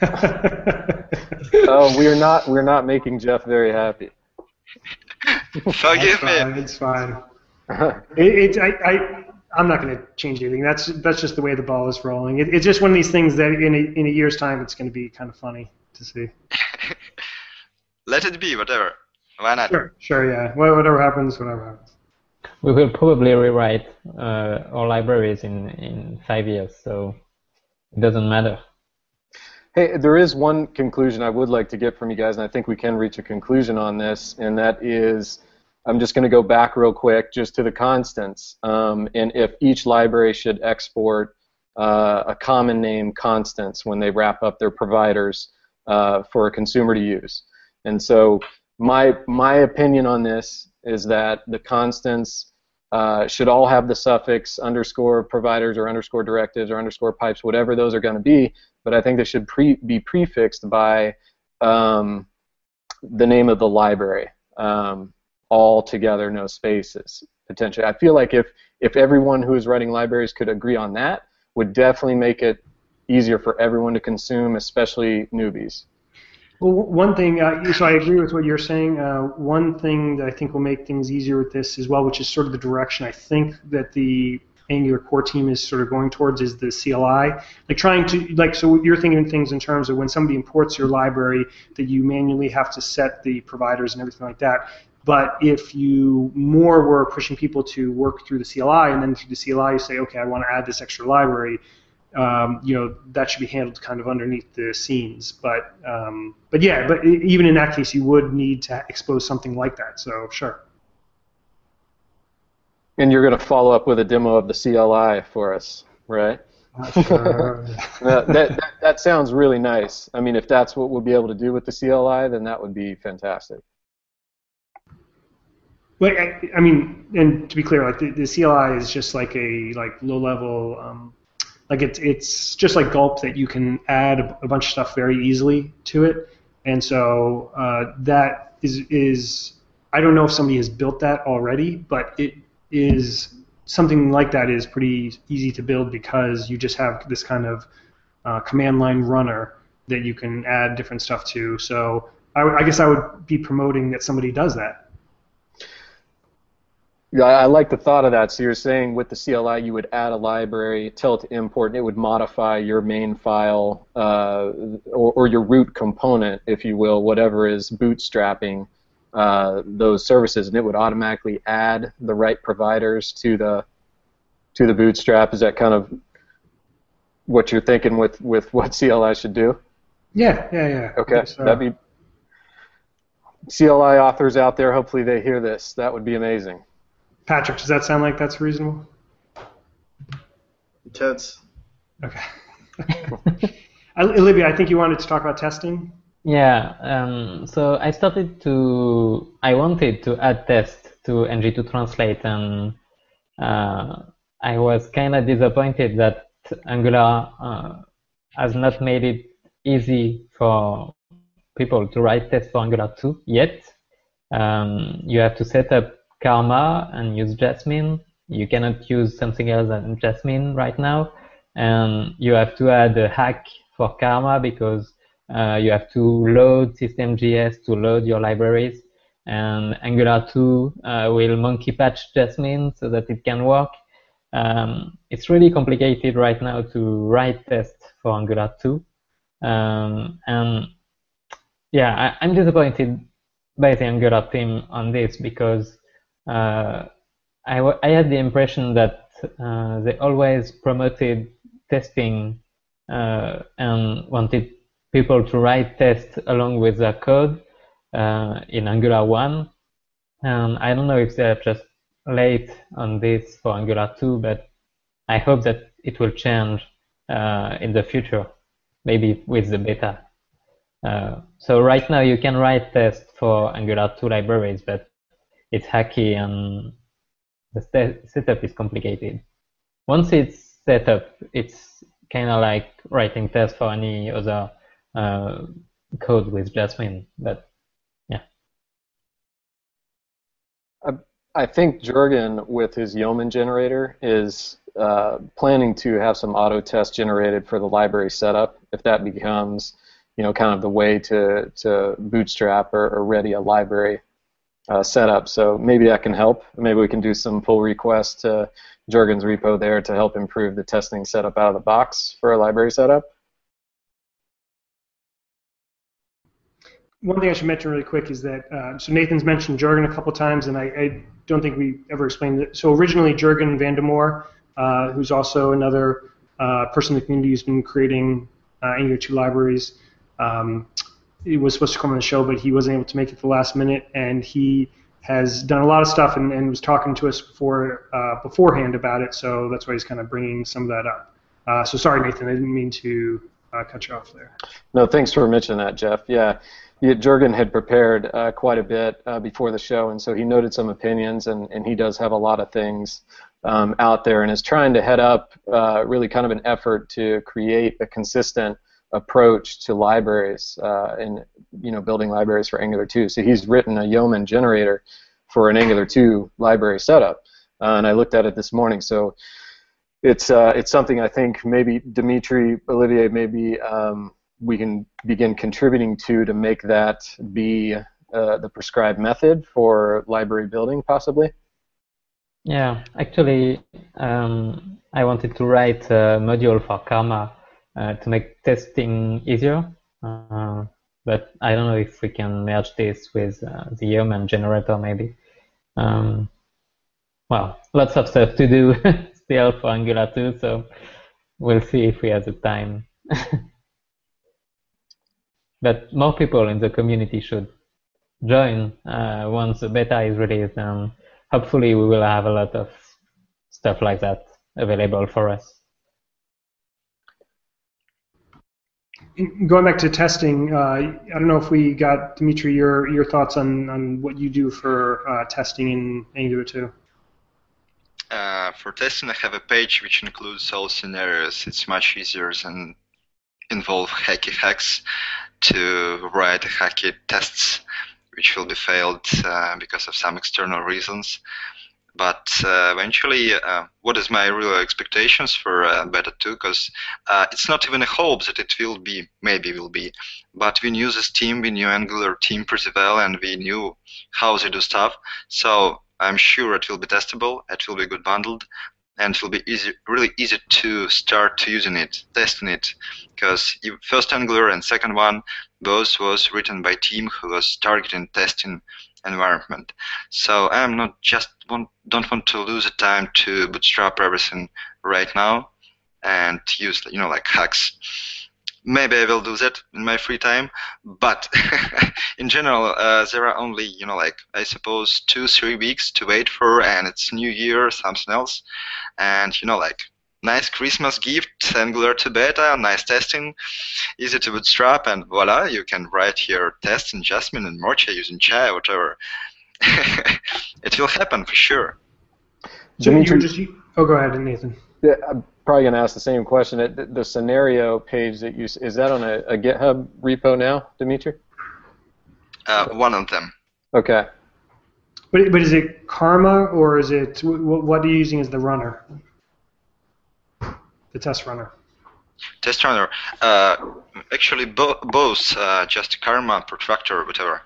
[LAUGHS] oh, we're not we're not making Jeff very happy. Forgive fine, me. It's fine. [LAUGHS] It, it, I, I, I'm not going to change anything. That's that's just the way the ball is rolling. It, it's just one of these things that in a, in a year's time, it's going to be kind of funny to see. [LAUGHS] Let it be, whatever. Why not? Sure, sure, yeah. Whatever happens, whatever happens. We will probably rewrite uh, our libraries in, in five years, so it doesn't matter. Hey, there is one conclusion I would like to get from you guys, and I think we can reach a conclusion on this, and that is I'm just going to go back real quick just to the constants, um, and if each library should export uh, a common name constants when they wrap up their providers uh, for a consumer to use. And so my my opinion on this is that the constants uh, should all have the suffix underscore providers or underscore directives or underscore pipes, whatever those are going to be. But I think they should pre- be prefixed by um, the name of the library, um, all together, no spaces. Potentially, I feel like if if everyone who is writing libraries could agree on that, would definitely make it easier for everyone to consume, especially newbies. Well, one thing, uh, so I agree with what you're saying. Uh, one thing that I think will make things easier with this as well, which is sort of the direction I think that the Angular core team is sort of going towards, is the CLI. Like trying to, like, so you're thinking things in terms of when somebody imports your library, that you manually have to set the providers and everything like that. But if you more were pushing people to work through the CLI, and then through the CLI you say, okay, I want to add this extra library, um, you know that should be handled kind of underneath the scenes. But um, but yeah, but even in that case, you would need to expose something like that. So sure. And you're going to follow up with a demo of the CLI for us, right? [LAUGHS] Sure. that, that, that sounds really nice. I mean, if that's what we'll be able to do with the CLI, then that would be fantastic. Well, I, I mean, and to be clear, like the, the CLI is just like a like low level, um, like it's it's just like Gulp that you can add a, a bunch of stuff very easily to it, and so uh, that is is I don't know if somebody has built that already, but it is something like that is pretty easy to build because you just have this kind of uh, command line runner that you can add different stuff to. So I, I guess I would be promoting that somebody does that. Yeah, I like the thought of that. So you're saying with the CLI, you would add a library, tell it to import, and it would modify your main file uh, or, or your root component, if you will, whatever is bootstrapping uh, those services, and it would automatically add the right providers to the to the bootstrap. Is that kind of what you're thinking with, with [LAUGHS] what CLI should do? Yeah, yeah, yeah. Okay, Yes, uh, that'd be CLI authors out there. Hopefully they hear this. That would be amazing. Patrick, does that sound like that's reasonable? Intense. Okay. [LAUGHS] Uh, Olivier, I think you wanted to talk about testing. Yeah, um, so I started to, I wanted to add test to ng2 translate and uh, I was kind of disappointed that Angular uh, has not made it easy for people to write tests for Angular 2 yet. Um, you have to set up Karma and use Jasmine. You cannot use something else than Jasmine right now. And you have to add a hack for Karma because uh, you have to load systemjs to load your libraries. And Angular 2 uh, will monkey patch Jasmine so that it can work. Um, it's really complicated right now to write tests for Angular 2. Um, and yeah, I, I'm disappointed by the Angular team on this because I, w- I had the impression that uh, they always promoted testing uh, and wanted people to write tests along with their code uh, in Angular 1. And I don't know if they're just late on this for Angular 2, but I hope that it will change uh, in the future, maybe with the beta. Uh, so right now you can write tests for Angular 2 libraries, but it's hacky and the setup is complicated. Once it's set up, it's kind of like writing tests for any other uh, code with Jasmine. But I, I think Jurgen, with his Yeoman generator, is uh, planning to have some auto tests generated for the library setup. If that becomes, you know, kind of the way to to bootstrap or, or ready a library uh, setup. So maybe that can help. Maybe we can do some pull requests to Jurgen's repo there to help improve the testing setup out of the box for a library setup. One thing I should mention really quick is that uh, so Nathan's mentioned Jorgen a couple times, and I, I, don't think we ever explained it. So originally Jurgen Van de Moere, uh, who's also another uh, person in the community who's been creating uh, Angular 2 libraries. Um, he was supposed to come on the show, but he wasn't able to make it the last minute, and he has done a lot of stuff and, and was talking to us before uh, beforehand about it. So that's why he's kind of bringing some of that up. Uh, so sorry, Nathan, I didn't mean to cut you off there. No, thanks for mentioning that, Jeff. Yeah yeah, Jurgen had prepared uh, quite a bit uh, before the show, and so he noted some opinions, and, and he does have a lot of things um, out there, and is trying to head up uh, really kind of an effort to create a consistent approach to libraries uh, and you know building libraries for Angular 2. So he's written a Yeoman generator for an Angular 2 library setup, uh, and I looked at it this morning. So it's uh, it's something I think maybe Dimitri Olivier maybe. Um, we can begin contributing to to make that be uh, the prescribed method for library building, possibly? Yeah, actually, um, I wanted to write a module for Karma uh, to make testing easier, uh, but I don't know if we can merge this with uh, the Yeoman generator, maybe. Um, well, lots of stuff to do [LAUGHS] still for Angular 2, so we'll see if we have the time. [LAUGHS] but more people in the community should join uh, once the beta is released and hopefully we will have a lot of stuff like that available for us. Going back to testing, uh, I don't know if we got Dimitri your your thoughts on, on what you do for uh, testing in Angular 2. Uh, for testing, I have a page which includes all scenarios. It's much easier than involve hacky hacks to write hacky tests, which will be failed uh, because of some external reasons. But uh, eventually, uh, what is my real expectations for uh, Beta 2? Because uh, it's not even a hope that it will be, maybe will be. But we knew this team, we knew Angular team pretty well, and we knew how they do stuff. So I'm sure it will be testable, it will be good bundled, and it will be easy, really easy to start using it, testing it, because first Angular and second one both was written by team who was targeting testing environment. So I'm not just want, don't want to lose the time to bootstrap everything right now and use you know like hacks maybe I will do that in my free time. But [LAUGHS] in general, uh, there are only you know like I suppose two three weeks to wait for, and it's New Year, something else, and you know like nice Christmas gift, Angular 2 beta, nice testing, easy to bootstrap, and voila, you can write your tests in Jasmine and Mocha using Chai, whatever. [LAUGHS] it will happen for sure. So you just oh go ahead, Nathan. Yeah, I'm probably going to ask the same question. The, the scenario page that you is that on a, a GitHub repo now, Dimitri? Uh, one of them. Okay. But but is it Karma or is it what are you using as the runner? The test runner. Test runner. Uh, actually, bo- both. Uh, just Karma, Protractor, whatever.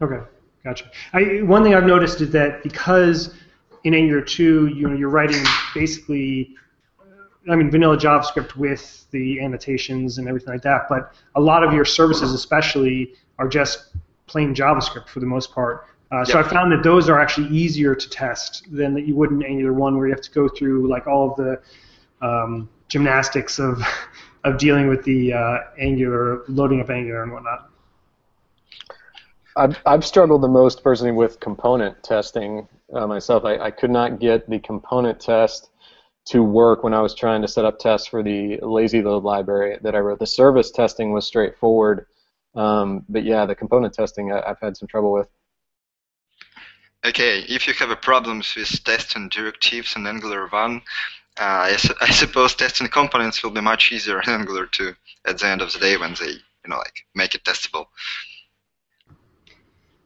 Okay, gotcha. I, one thing I've noticed is that because in Angular 2, you know, you're writing basically, I mean, vanilla JavaScript with the annotations and everything like that, but a lot of your services, especially, are just plain JavaScript for the most part. Uh, so yep. I found that those are actually easier to test than that you would in Angular 1, where you have to go through like all of the um, gymnastics of [LAUGHS] of dealing with the uh, Angular, loading up Angular and whatnot. I've, I've struggled the most personally with component testing uh, myself. I, I could not get the component test to work when I was trying to set up tests for the lazy load library that I wrote. The service testing was straightforward, um, but yeah, the component testing I, have had some trouble with. Okay, if you have a problems with testing directives in Angular 1, uh, I, su- [LAUGHS] I, suppose testing components will be much easier in Angular 2 at the end of the day when they, you know, like make it testable.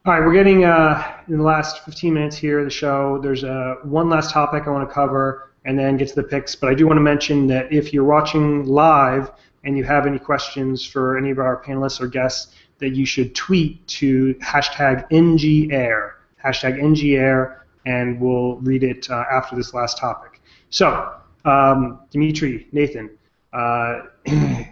All right, we're getting uh, in the last 15 minutes here of the show. There's uh, one last topic I want to cover, and then get to the picks. But I do want to mention that if you're watching live and you have any questions for any of our panelists or guests, that you should tweet to hashtag NGAir, hashtag NGAir, and we'll read it uh, after this last topic. So, um, Dimitri, Nathan, uh, [CLEARS THROAT]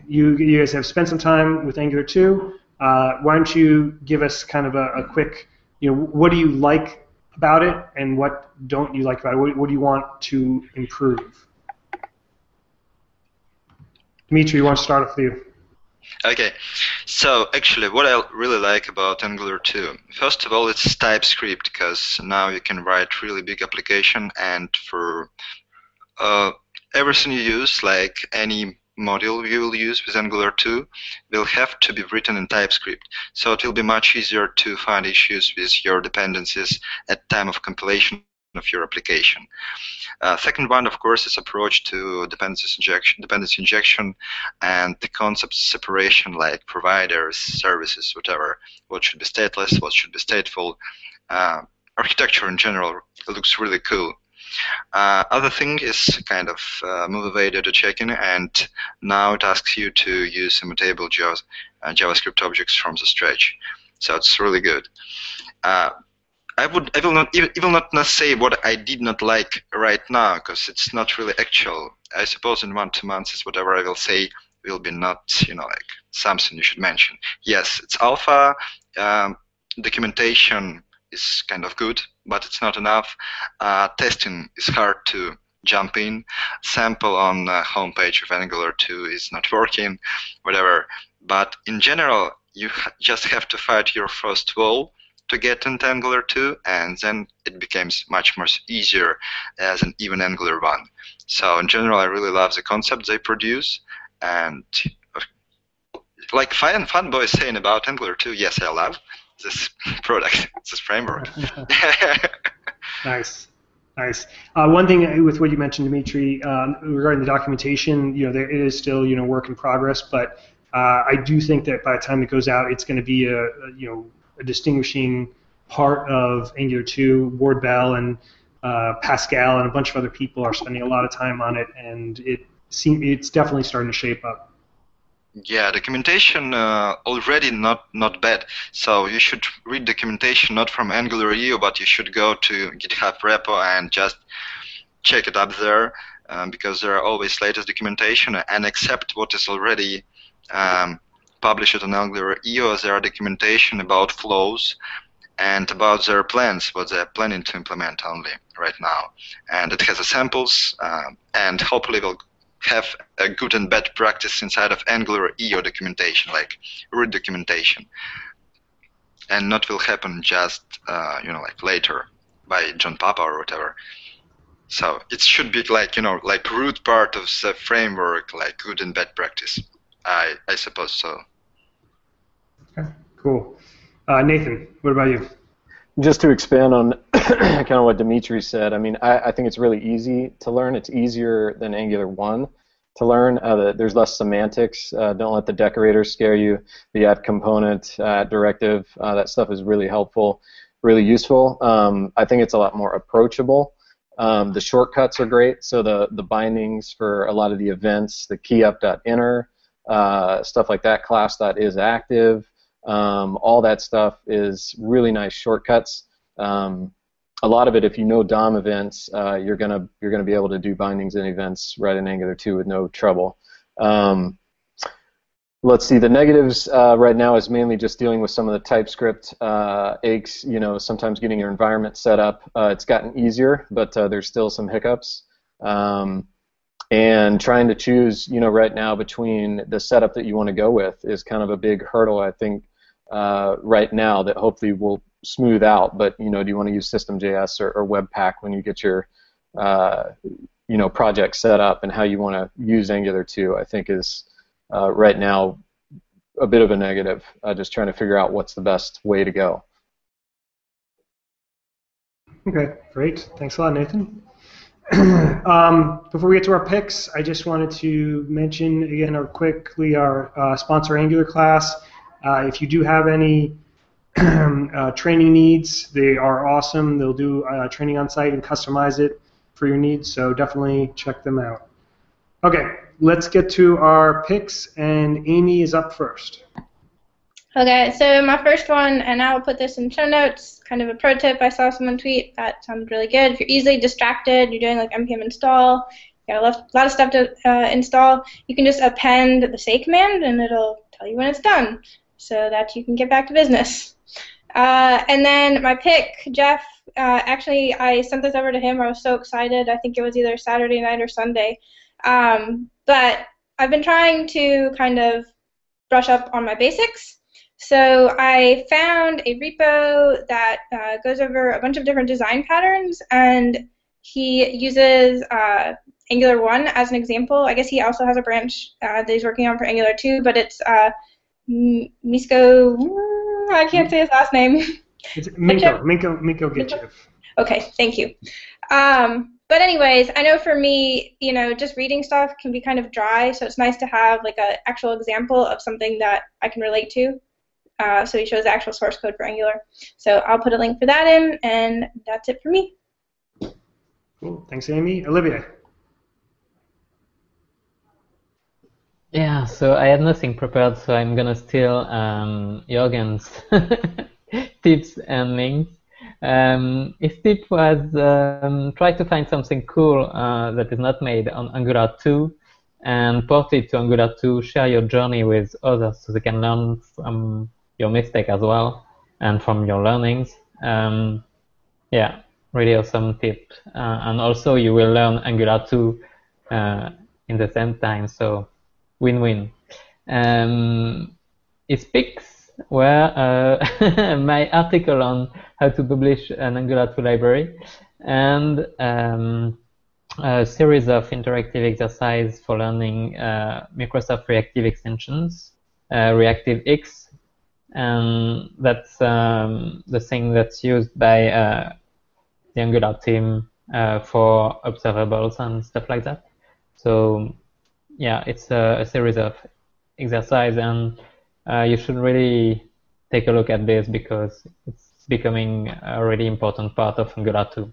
you, you guys have spent some time with Angular 2. Uh, why don't you give us kind of a, a, quick, you know, what do you like about it and what don't you like about it? What, what do you want to improve? Dimitri, you want to start off with you? Okay, so actually what I really like about Angular 2, first of all it's TypeScript because now you can write really big application and for uh, everything you use, like any module you will use with Angular 2 will have to be written in TypeScript. So it will be much easier to find issues with your dependencies at time of compilation of your application. Uh, second one, of course, is approach to dependencies injection, dependency injection, and the concept separation, like providers, services, whatever. What should be stateless, what should be stateful. Uh, architecture in general looks really cool. Uh, other thing is kind of uh, move away data checking, and now it asks you to use immutable uh, JavaScript objects from the stretch. So it's really good. Uh, I would I will not even, even not, say what I did not like right now because it's not really actual. I suppose in one two months whatever I will say will be not you know like something you should mention. Yes, it's alpha. Um, documentation is kind of good, but it's not enough. Uh, testing is hard to jump in. Sample on the homepage of Angular 2 is not working, whatever. But in general, you ha just have to fight your first wall to get into Angular 2, and then it becomes much more easier as an even Angular 1. So in general, I really love the concept they produce, and like Fan Fanboy is saying about Angular 2, yes, I love this [LAUGHS] product, this framework. [LAUGHS] nice. Nice. Uh, one thing with what you mentioned, Dimitri, um, regarding the documentation, you know, there, it is still, you know, work in progress, but uh, I do think that by the time it goes out, it's going to be a, a, you know, a distinguishing part of Angular 2. Ward Bell and uh, Pascal and a bunch of other people are spending a lot of time on it, and it seem, it's definitely starting to shape up. Yeah, documentation uh, already not not bad. So you should read documentation not from angular.io, but you should go to GitHub repo and just check it up there um, because there are always latest documentation and accept what is already um, published on angular.io. There are documentation about flows and about their plans, what they're planning to implement only right now. And it has the samples, uh, and hopefully will have a good and bad practice inside of angular.io documentation, like root documentation, and not will happen just uh, you know like later by John Papa or whatever. So it should be like you know like root part of the framework, like good and bad practice. I I suppose so. Okay, cool. Uh, Nathan, what about you? Just to expand on [COUGHS] kind of what Dimitri said, I mean, I, I, think it's really easy to learn. It's easier than Angular 1 to learn. Uh, there's less semantics. Uh, don't let the decorators scare you. The add component, uh, directive, uh, that stuff is really helpful, really useful. Um, I think it's a lot more approachable. Um, the shortcuts are great. So the, the bindings for a lot of the events, the keyup.enter, uh, stuff like that, class class.isActive, um, all that stuff is really nice shortcuts. Um, a lot of it, if you know DOM events, uh, you're gonna you're gonna be able to do bindings and events right in Angular 2 with no trouble. Um, let's see. The negatives uh, right now is mainly just dealing with some of the TypeScript uh, aches. You know, sometimes getting your environment set up. Uh, it's gotten easier, but uh, there's still some hiccups. Um, and trying to choose, you know, right now between the setup that you want to go with is kind of a big hurdle. I think uh, right now that hopefully will smooth out. But you know, do you want to use System.js or, or Webpack when you get your uh, you know project set up and how you want to use Angular 2? I think is uh, right now a bit of a negative. Uh, just trying to figure out what's the best way to go. Okay, great. Thanks a lot, Nathan. [CLEARS THROAT] um, before we get to our picks, I just wanted to mention again, or quickly, our uh, sponsor Angular class. Uh, if you do have any [CLEARS THROAT] uh, training needs, they are awesome. They'll do uh, training on site and customize it for your needs, so definitely check them out. Okay, let's get to our picks, and Amy is up first. Okay, so my first one, and I'll put this in show notes, kind of a pro tip I saw someone tweet that sounded really good. If you're easily distracted, you're doing like npm install, you got a lot, lot of stuff to uh, install, you can just append the say command and it'll tell you when it's done so that you can get back to business. Uh, and then my pick, Jeff, uh, actually, I sent this over to him. I was so excited. I think it was either Saturday night or Sunday. Um, but I've been trying to kind of brush up on my basics. So I found a repo that uh, goes over a bunch of different design patterns, and he uses uh, Angular 1 as an example. I guess he also has a branch uh, that he's working on for Angular 2, but it's uh, Misko. I can't say his last name. It's Minko, Minko, Minko Gechev. Okay, thank you. Um, but anyways, I know for me, you know, just reading stuff can be kind of dry, so it's nice to have like an actual example of something that I can relate to. Uh, so he shows the actual source code for Angular. So I'll put a link for that in, and that's it for me. Cool. Thanks, Amy. Olivier. Yeah, so I had nothing prepared, so I'm gonna steal um, Jurgen's [LAUGHS] tips and links. Um, his tip was um, try to find something cool uh, that is not made on Angular 2 and port it to Angular 2, share your journey with others so they can learn from your mistake as well and from your learnings. Um, yeah, really awesome tip. Uh, and also you will learn Angular 2 uh, in the same time, so win-win. Um, it speaks were uh, [LAUGHS] my article on how to publish an Angular 2 library and um, a series of interactive exercise for learning uh, Microsoft Reactive extensions, uh, Reactive X, and that's um, the thing that's used by uh, the Angular team uh, for observables and stuff like that. So yeah, it's a, a series of exercise, and uh, you should really take a look at this because it's becoming a really important part of Angular 2.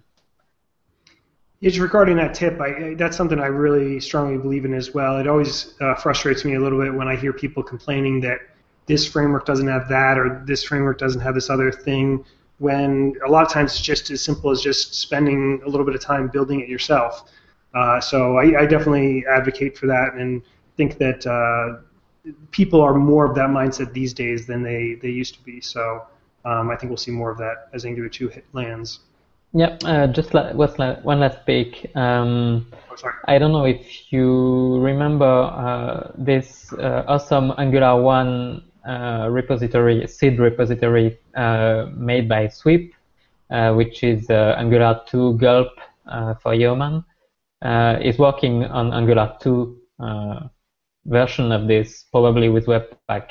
It's regarding that tip. I, that's something I really strongly believe in as well. It always uh, frustrates me a little bit when I hear people complaining that this framework doesn't have that or this framework doesn't have this other thing. When a lot of times it's just as simple as just spending a little bit of time building it yourself. Uh, so I, I, definitely advocate for that and think that uh, people are more of that mindset these days than they, they used to be. So um, I think we'll see more of that as Angular 2 hit lands. Yep, uh, just la- one last pick. Um, oh, I don't know if you remember uh, this uh, awesome Angular 1 uh, repository, seed repository made by Swiip, which is Angular 2 gulp for Yeoman uh, is working on Angular 2 uh, version of this, probably with Webpack.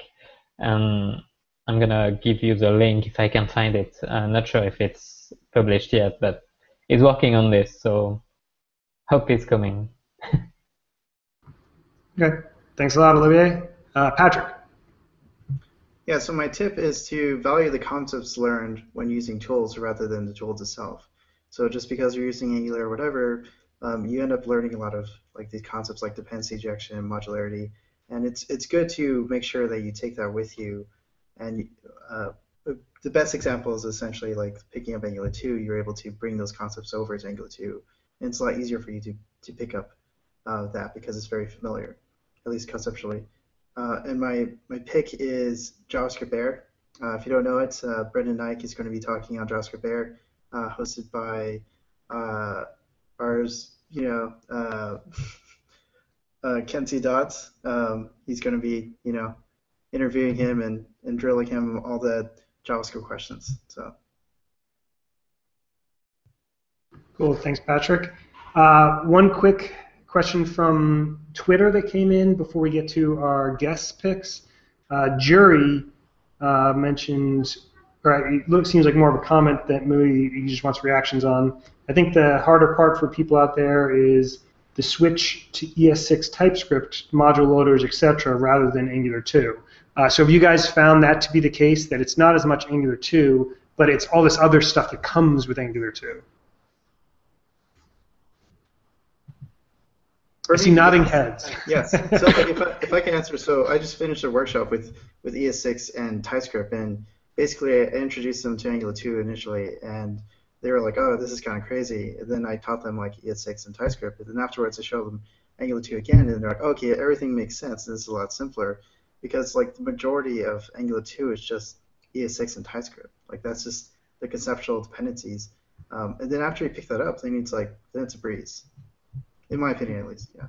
And I'm gonna give you the link if I can find it. I'm not sure if it's published yet, but it's working on this, so hope it's coming. [LAUGHS] okay, thanks a lot, Olivier. Uh, Patrick. Yeah, so my tip is to value the concepts learned when using tools rather than the tools itself. So just because you're using Angular or whatever, um, you end up learning a lot of like these concepts like dependency injection modularity, and it's it's good to make sure that you take that with you. And uh, the best example is essentially like picking up Angular 2. You're able to bring those concepts over to Angular 2, and it's a lot easier for you to to pick up uh, that because it's very familiar, at least conceptually. Uh, and my my pick is JavaScript Air. Uh, if you don't know it, uh, Brendan Eich is going to be talking on JavaScript Air, uh, hosted by ours you know, uh, [LAUGHS] uh, Kent C. Dodds, um, he's going to be, you know, interviewing him and, and drilling him all the JavaScript questions. So. Cool. Thanks, Patrick. Uh, one quick question from Twitter that came in before we get to our guest picks. Uh, Juri uh, mentioned, or it seems like more of a comment that maybe he just wants reactions on. I think the harder part for people out there is the switch to ES6 TypeScript, module loaders, etc., rather than Angular 2. Uh, so have you guys found that to be the case, that it's not as much Angular 2, but it's all this other stuff that comes with Angular 2? I see nodding heads. yes. So if, I, if I can answer, so I just finished a workshop with, with ES6 and TypeScript, and basically I introduced them to Angular 2 initially, and they were like, oh, this is kind of crazy. And then I taught them like ES6 and TypeScript, and then afterwards I showed them Angular 2 again, and they're like, okay, everything makes sense. This is a lot simpler because like the majority of Angular 2 is just ES6 and TypeScript. Like that's just the conceptual dependencies. Um, and then after you pick that up, then it's like then it's a breeze, in my opinion at least. Yeah.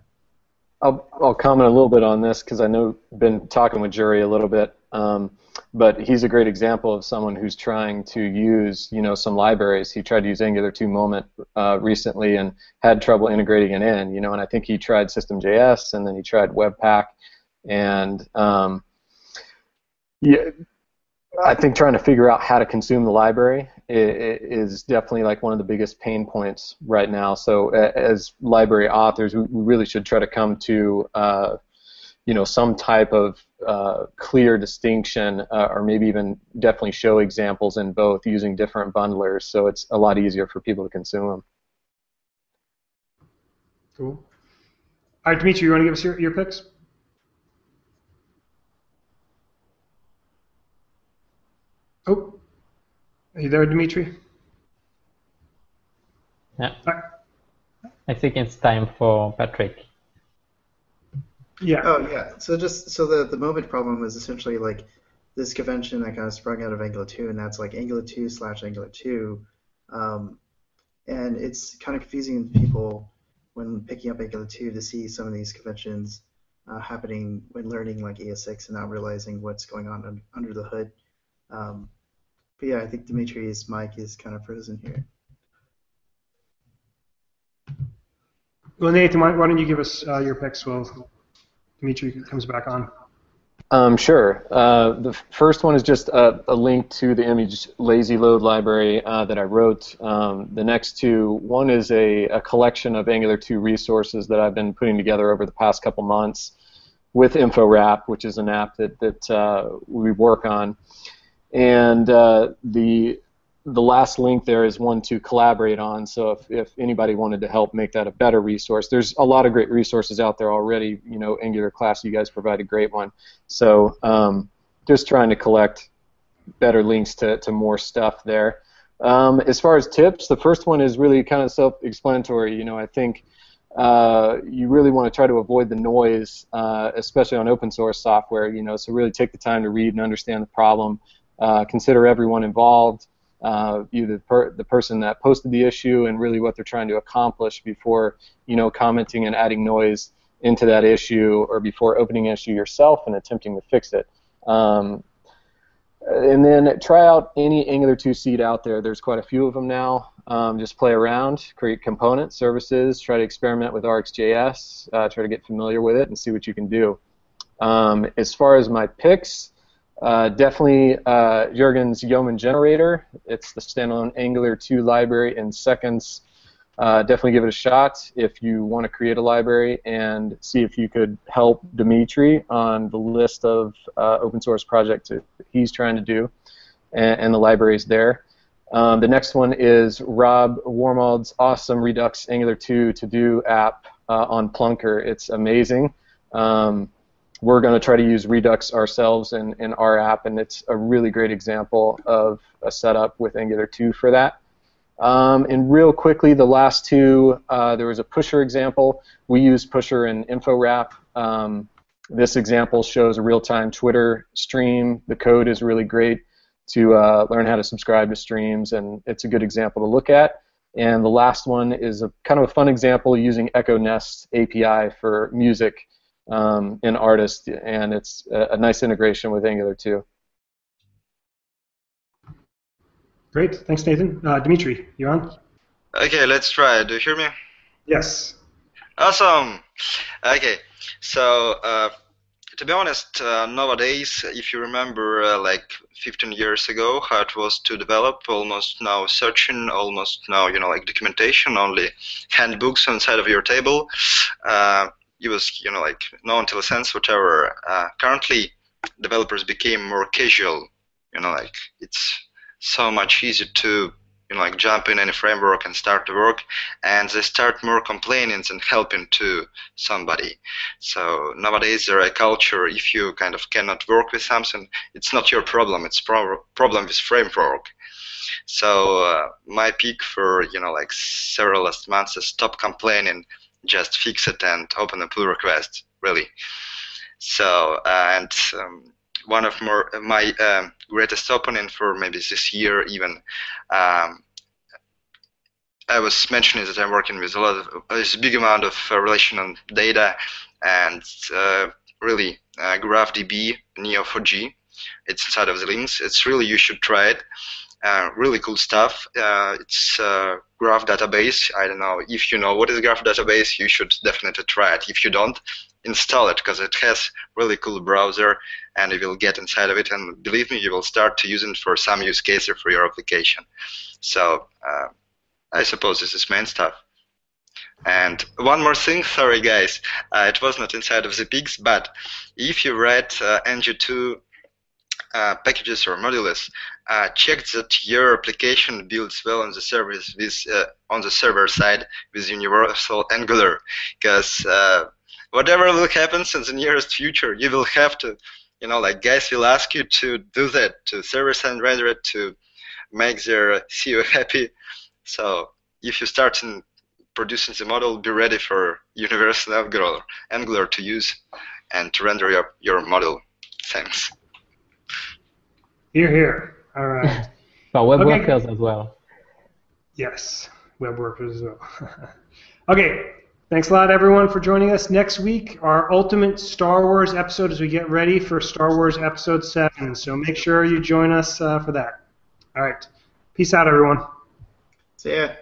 I'll, I'll comment a little bit on this because I know been talking with Juri a little bit, um, but he's a great example of someone who's trying to use you know some libraries. He tried to use Angular 2 Moment uh, recently and had trouble integrating it in. You know, and I think he tried System.js and then he tried Webpack, and um, yeah, I think trying to figure out how to consume the library is definitely like one of the biggest pain points right now. So as library authors, we really should try to come to uh, you know some type of uh, clear distinction, uh, or maybe even definitely show examples in both using different bundlers, so it's a lot easier for people to consume them. Cool. All right, Dimitri, you want to give us your, your picks? Oh, are you there, Dimitri? Yeah. I think it's time for Patrick. Yeah. Oh yeah. So just so the the moment problem is essentially like this convention that kind of sprung out of Angular 2, and that's like Angular 2 slash Angular 2, um, and it's kind of confusing people when picking up Angular 2 to see some of these conventions uh, happening when learning like ES6 and not realizing what's going on un- under the hood. Um, but yeah, I think Dimitri's mic is kind of frozen here. Well, Nathan, why, why don't you give us uh, your picks while Dimitri comes back on? Um, sure. Uh, the first one is just a, a, link to the image lazy load library uh, that I wrote. Um, the next two, one is a, a, collection of Angular 2 resources that I've been putting together over the past couple months with InfoWrap, which is an app that, that uh, we work on. And uh, the the last link there is one to collaborate on. So if, if anybody wanted to help make that a better resource, there's a lot of great resources out there already. You know, Angular class, you guys provide a great one. So um, just trying to collect better links to, to more stuff there. Um, as far as tips, the first one is really kind of self-explanatory. You know, I think uh, you really want to try to avoid the noise, uh, especially on open source software. You know, so really take the time to read and understand the problem. Uh, consider everyone involved, uh, either per, the person that posted the issue and really what they're trying to accomplish before you know commenting and adding noise into that issue or before opening an issue yourself and attempting to fix it. Um, and then try out any Angular 2 seed out there. There's quite a few of them now. Um, just play around, create components, services, try to experiment with RxJS, uh, try to get familiar with it and see what you can do. Um, as far as my picks, uh, definitely uh, Jurgen's Yeoman Generator. It's the standalone Angular 2 library in seconds. Uh, definitely give it a shot if you want to create a library and see if you could help Dimitri on the list of uh, open source projects that he's trying to do, and, and the libraries there. Um, the next one is Rob Wormald's awesome Redux Angular 2 to do app uh, on Plunker. It's amazing. Um, we're going to try to use Redux ourselves in, in our app, and it's a really great example of a setup with Angular 2 for that. Um, and real quickly, the last two, uh, there was a Pusher example. We use Pusher in InfoWrap. Um, this example shows a real-time Twitter stream. The code is really great to uh, learn how to subscribe to streams, and it's a good example to look at. And the last one is a kind of a fun example using Echo Nest API for music um, in Artist, and it's a, a, nice integration with Angular too. Great, thanks, Nathan. Uh, Dimitri, you on? Okay, let's try. Do you hear me? Yes. Awesome. Okay, so uh, to be honest, uh, nowadays, if you remember, uh, like 15 years ago, how it was to develop, almost now searching, almost now, you know, like documentation, only handbooks inside of your table. Uh, use you know like no IntelliSense whatever. Uh, currently, developers became more casual. You know, like it's so much easier to you know like jump in any framework and start to work, and they start more complaining and helping to somebody. So nowadays there a culture if you kind of cannot work with something, it's not your problem. It's pro- problem with framework. So uh, my pick for you know like several last months is stop complaining, just fix it and open a pull request. Really. So uh, and um, one of more my um, greatest opponent for maybe this year even. Um, I was mentioning that I'm working with a lot of a big amount of uh, relational data and uh, really uh, GraphDB Neo4j. It's inside of the links. It's really you should try it. Uh, really cool stuff. Uh, it's a graph database. I don't know if you know what is graph database. You should definitely try it. If you don't, install it because it has really cool browser and you will get inside of it and believe me you will start to use it for some use cases for your application so uh, i suppose this is main stuff and one more thing [LAUGHS] sorry guys uh, it was not inside of the pigs but if you write uh, ng2 uh, packages or modules, uh, check that your application builds well on the service with uh, on the server side with universal Angular, because uh, whatever will happen in the nearest future, you will have to, you know, like guys will ask you to do that, to server side render it, to make their CEO [LAUGHS] happy. So if you start in producing the model, be ready for universal Angular, Angular to use and to render your, your model. Thanks. Here, here. All right. [LAUGHS] For web Okay. workers as well. Yes, web workers as well. [LAUGHS] okay, thanks a lot, everyone, for joining us. Next week, our ultimate Star Wars episode as we get ready for Star Wars Episode 7. So make sure you join us uh, for that. All right. Peace out, everyone. See yeah.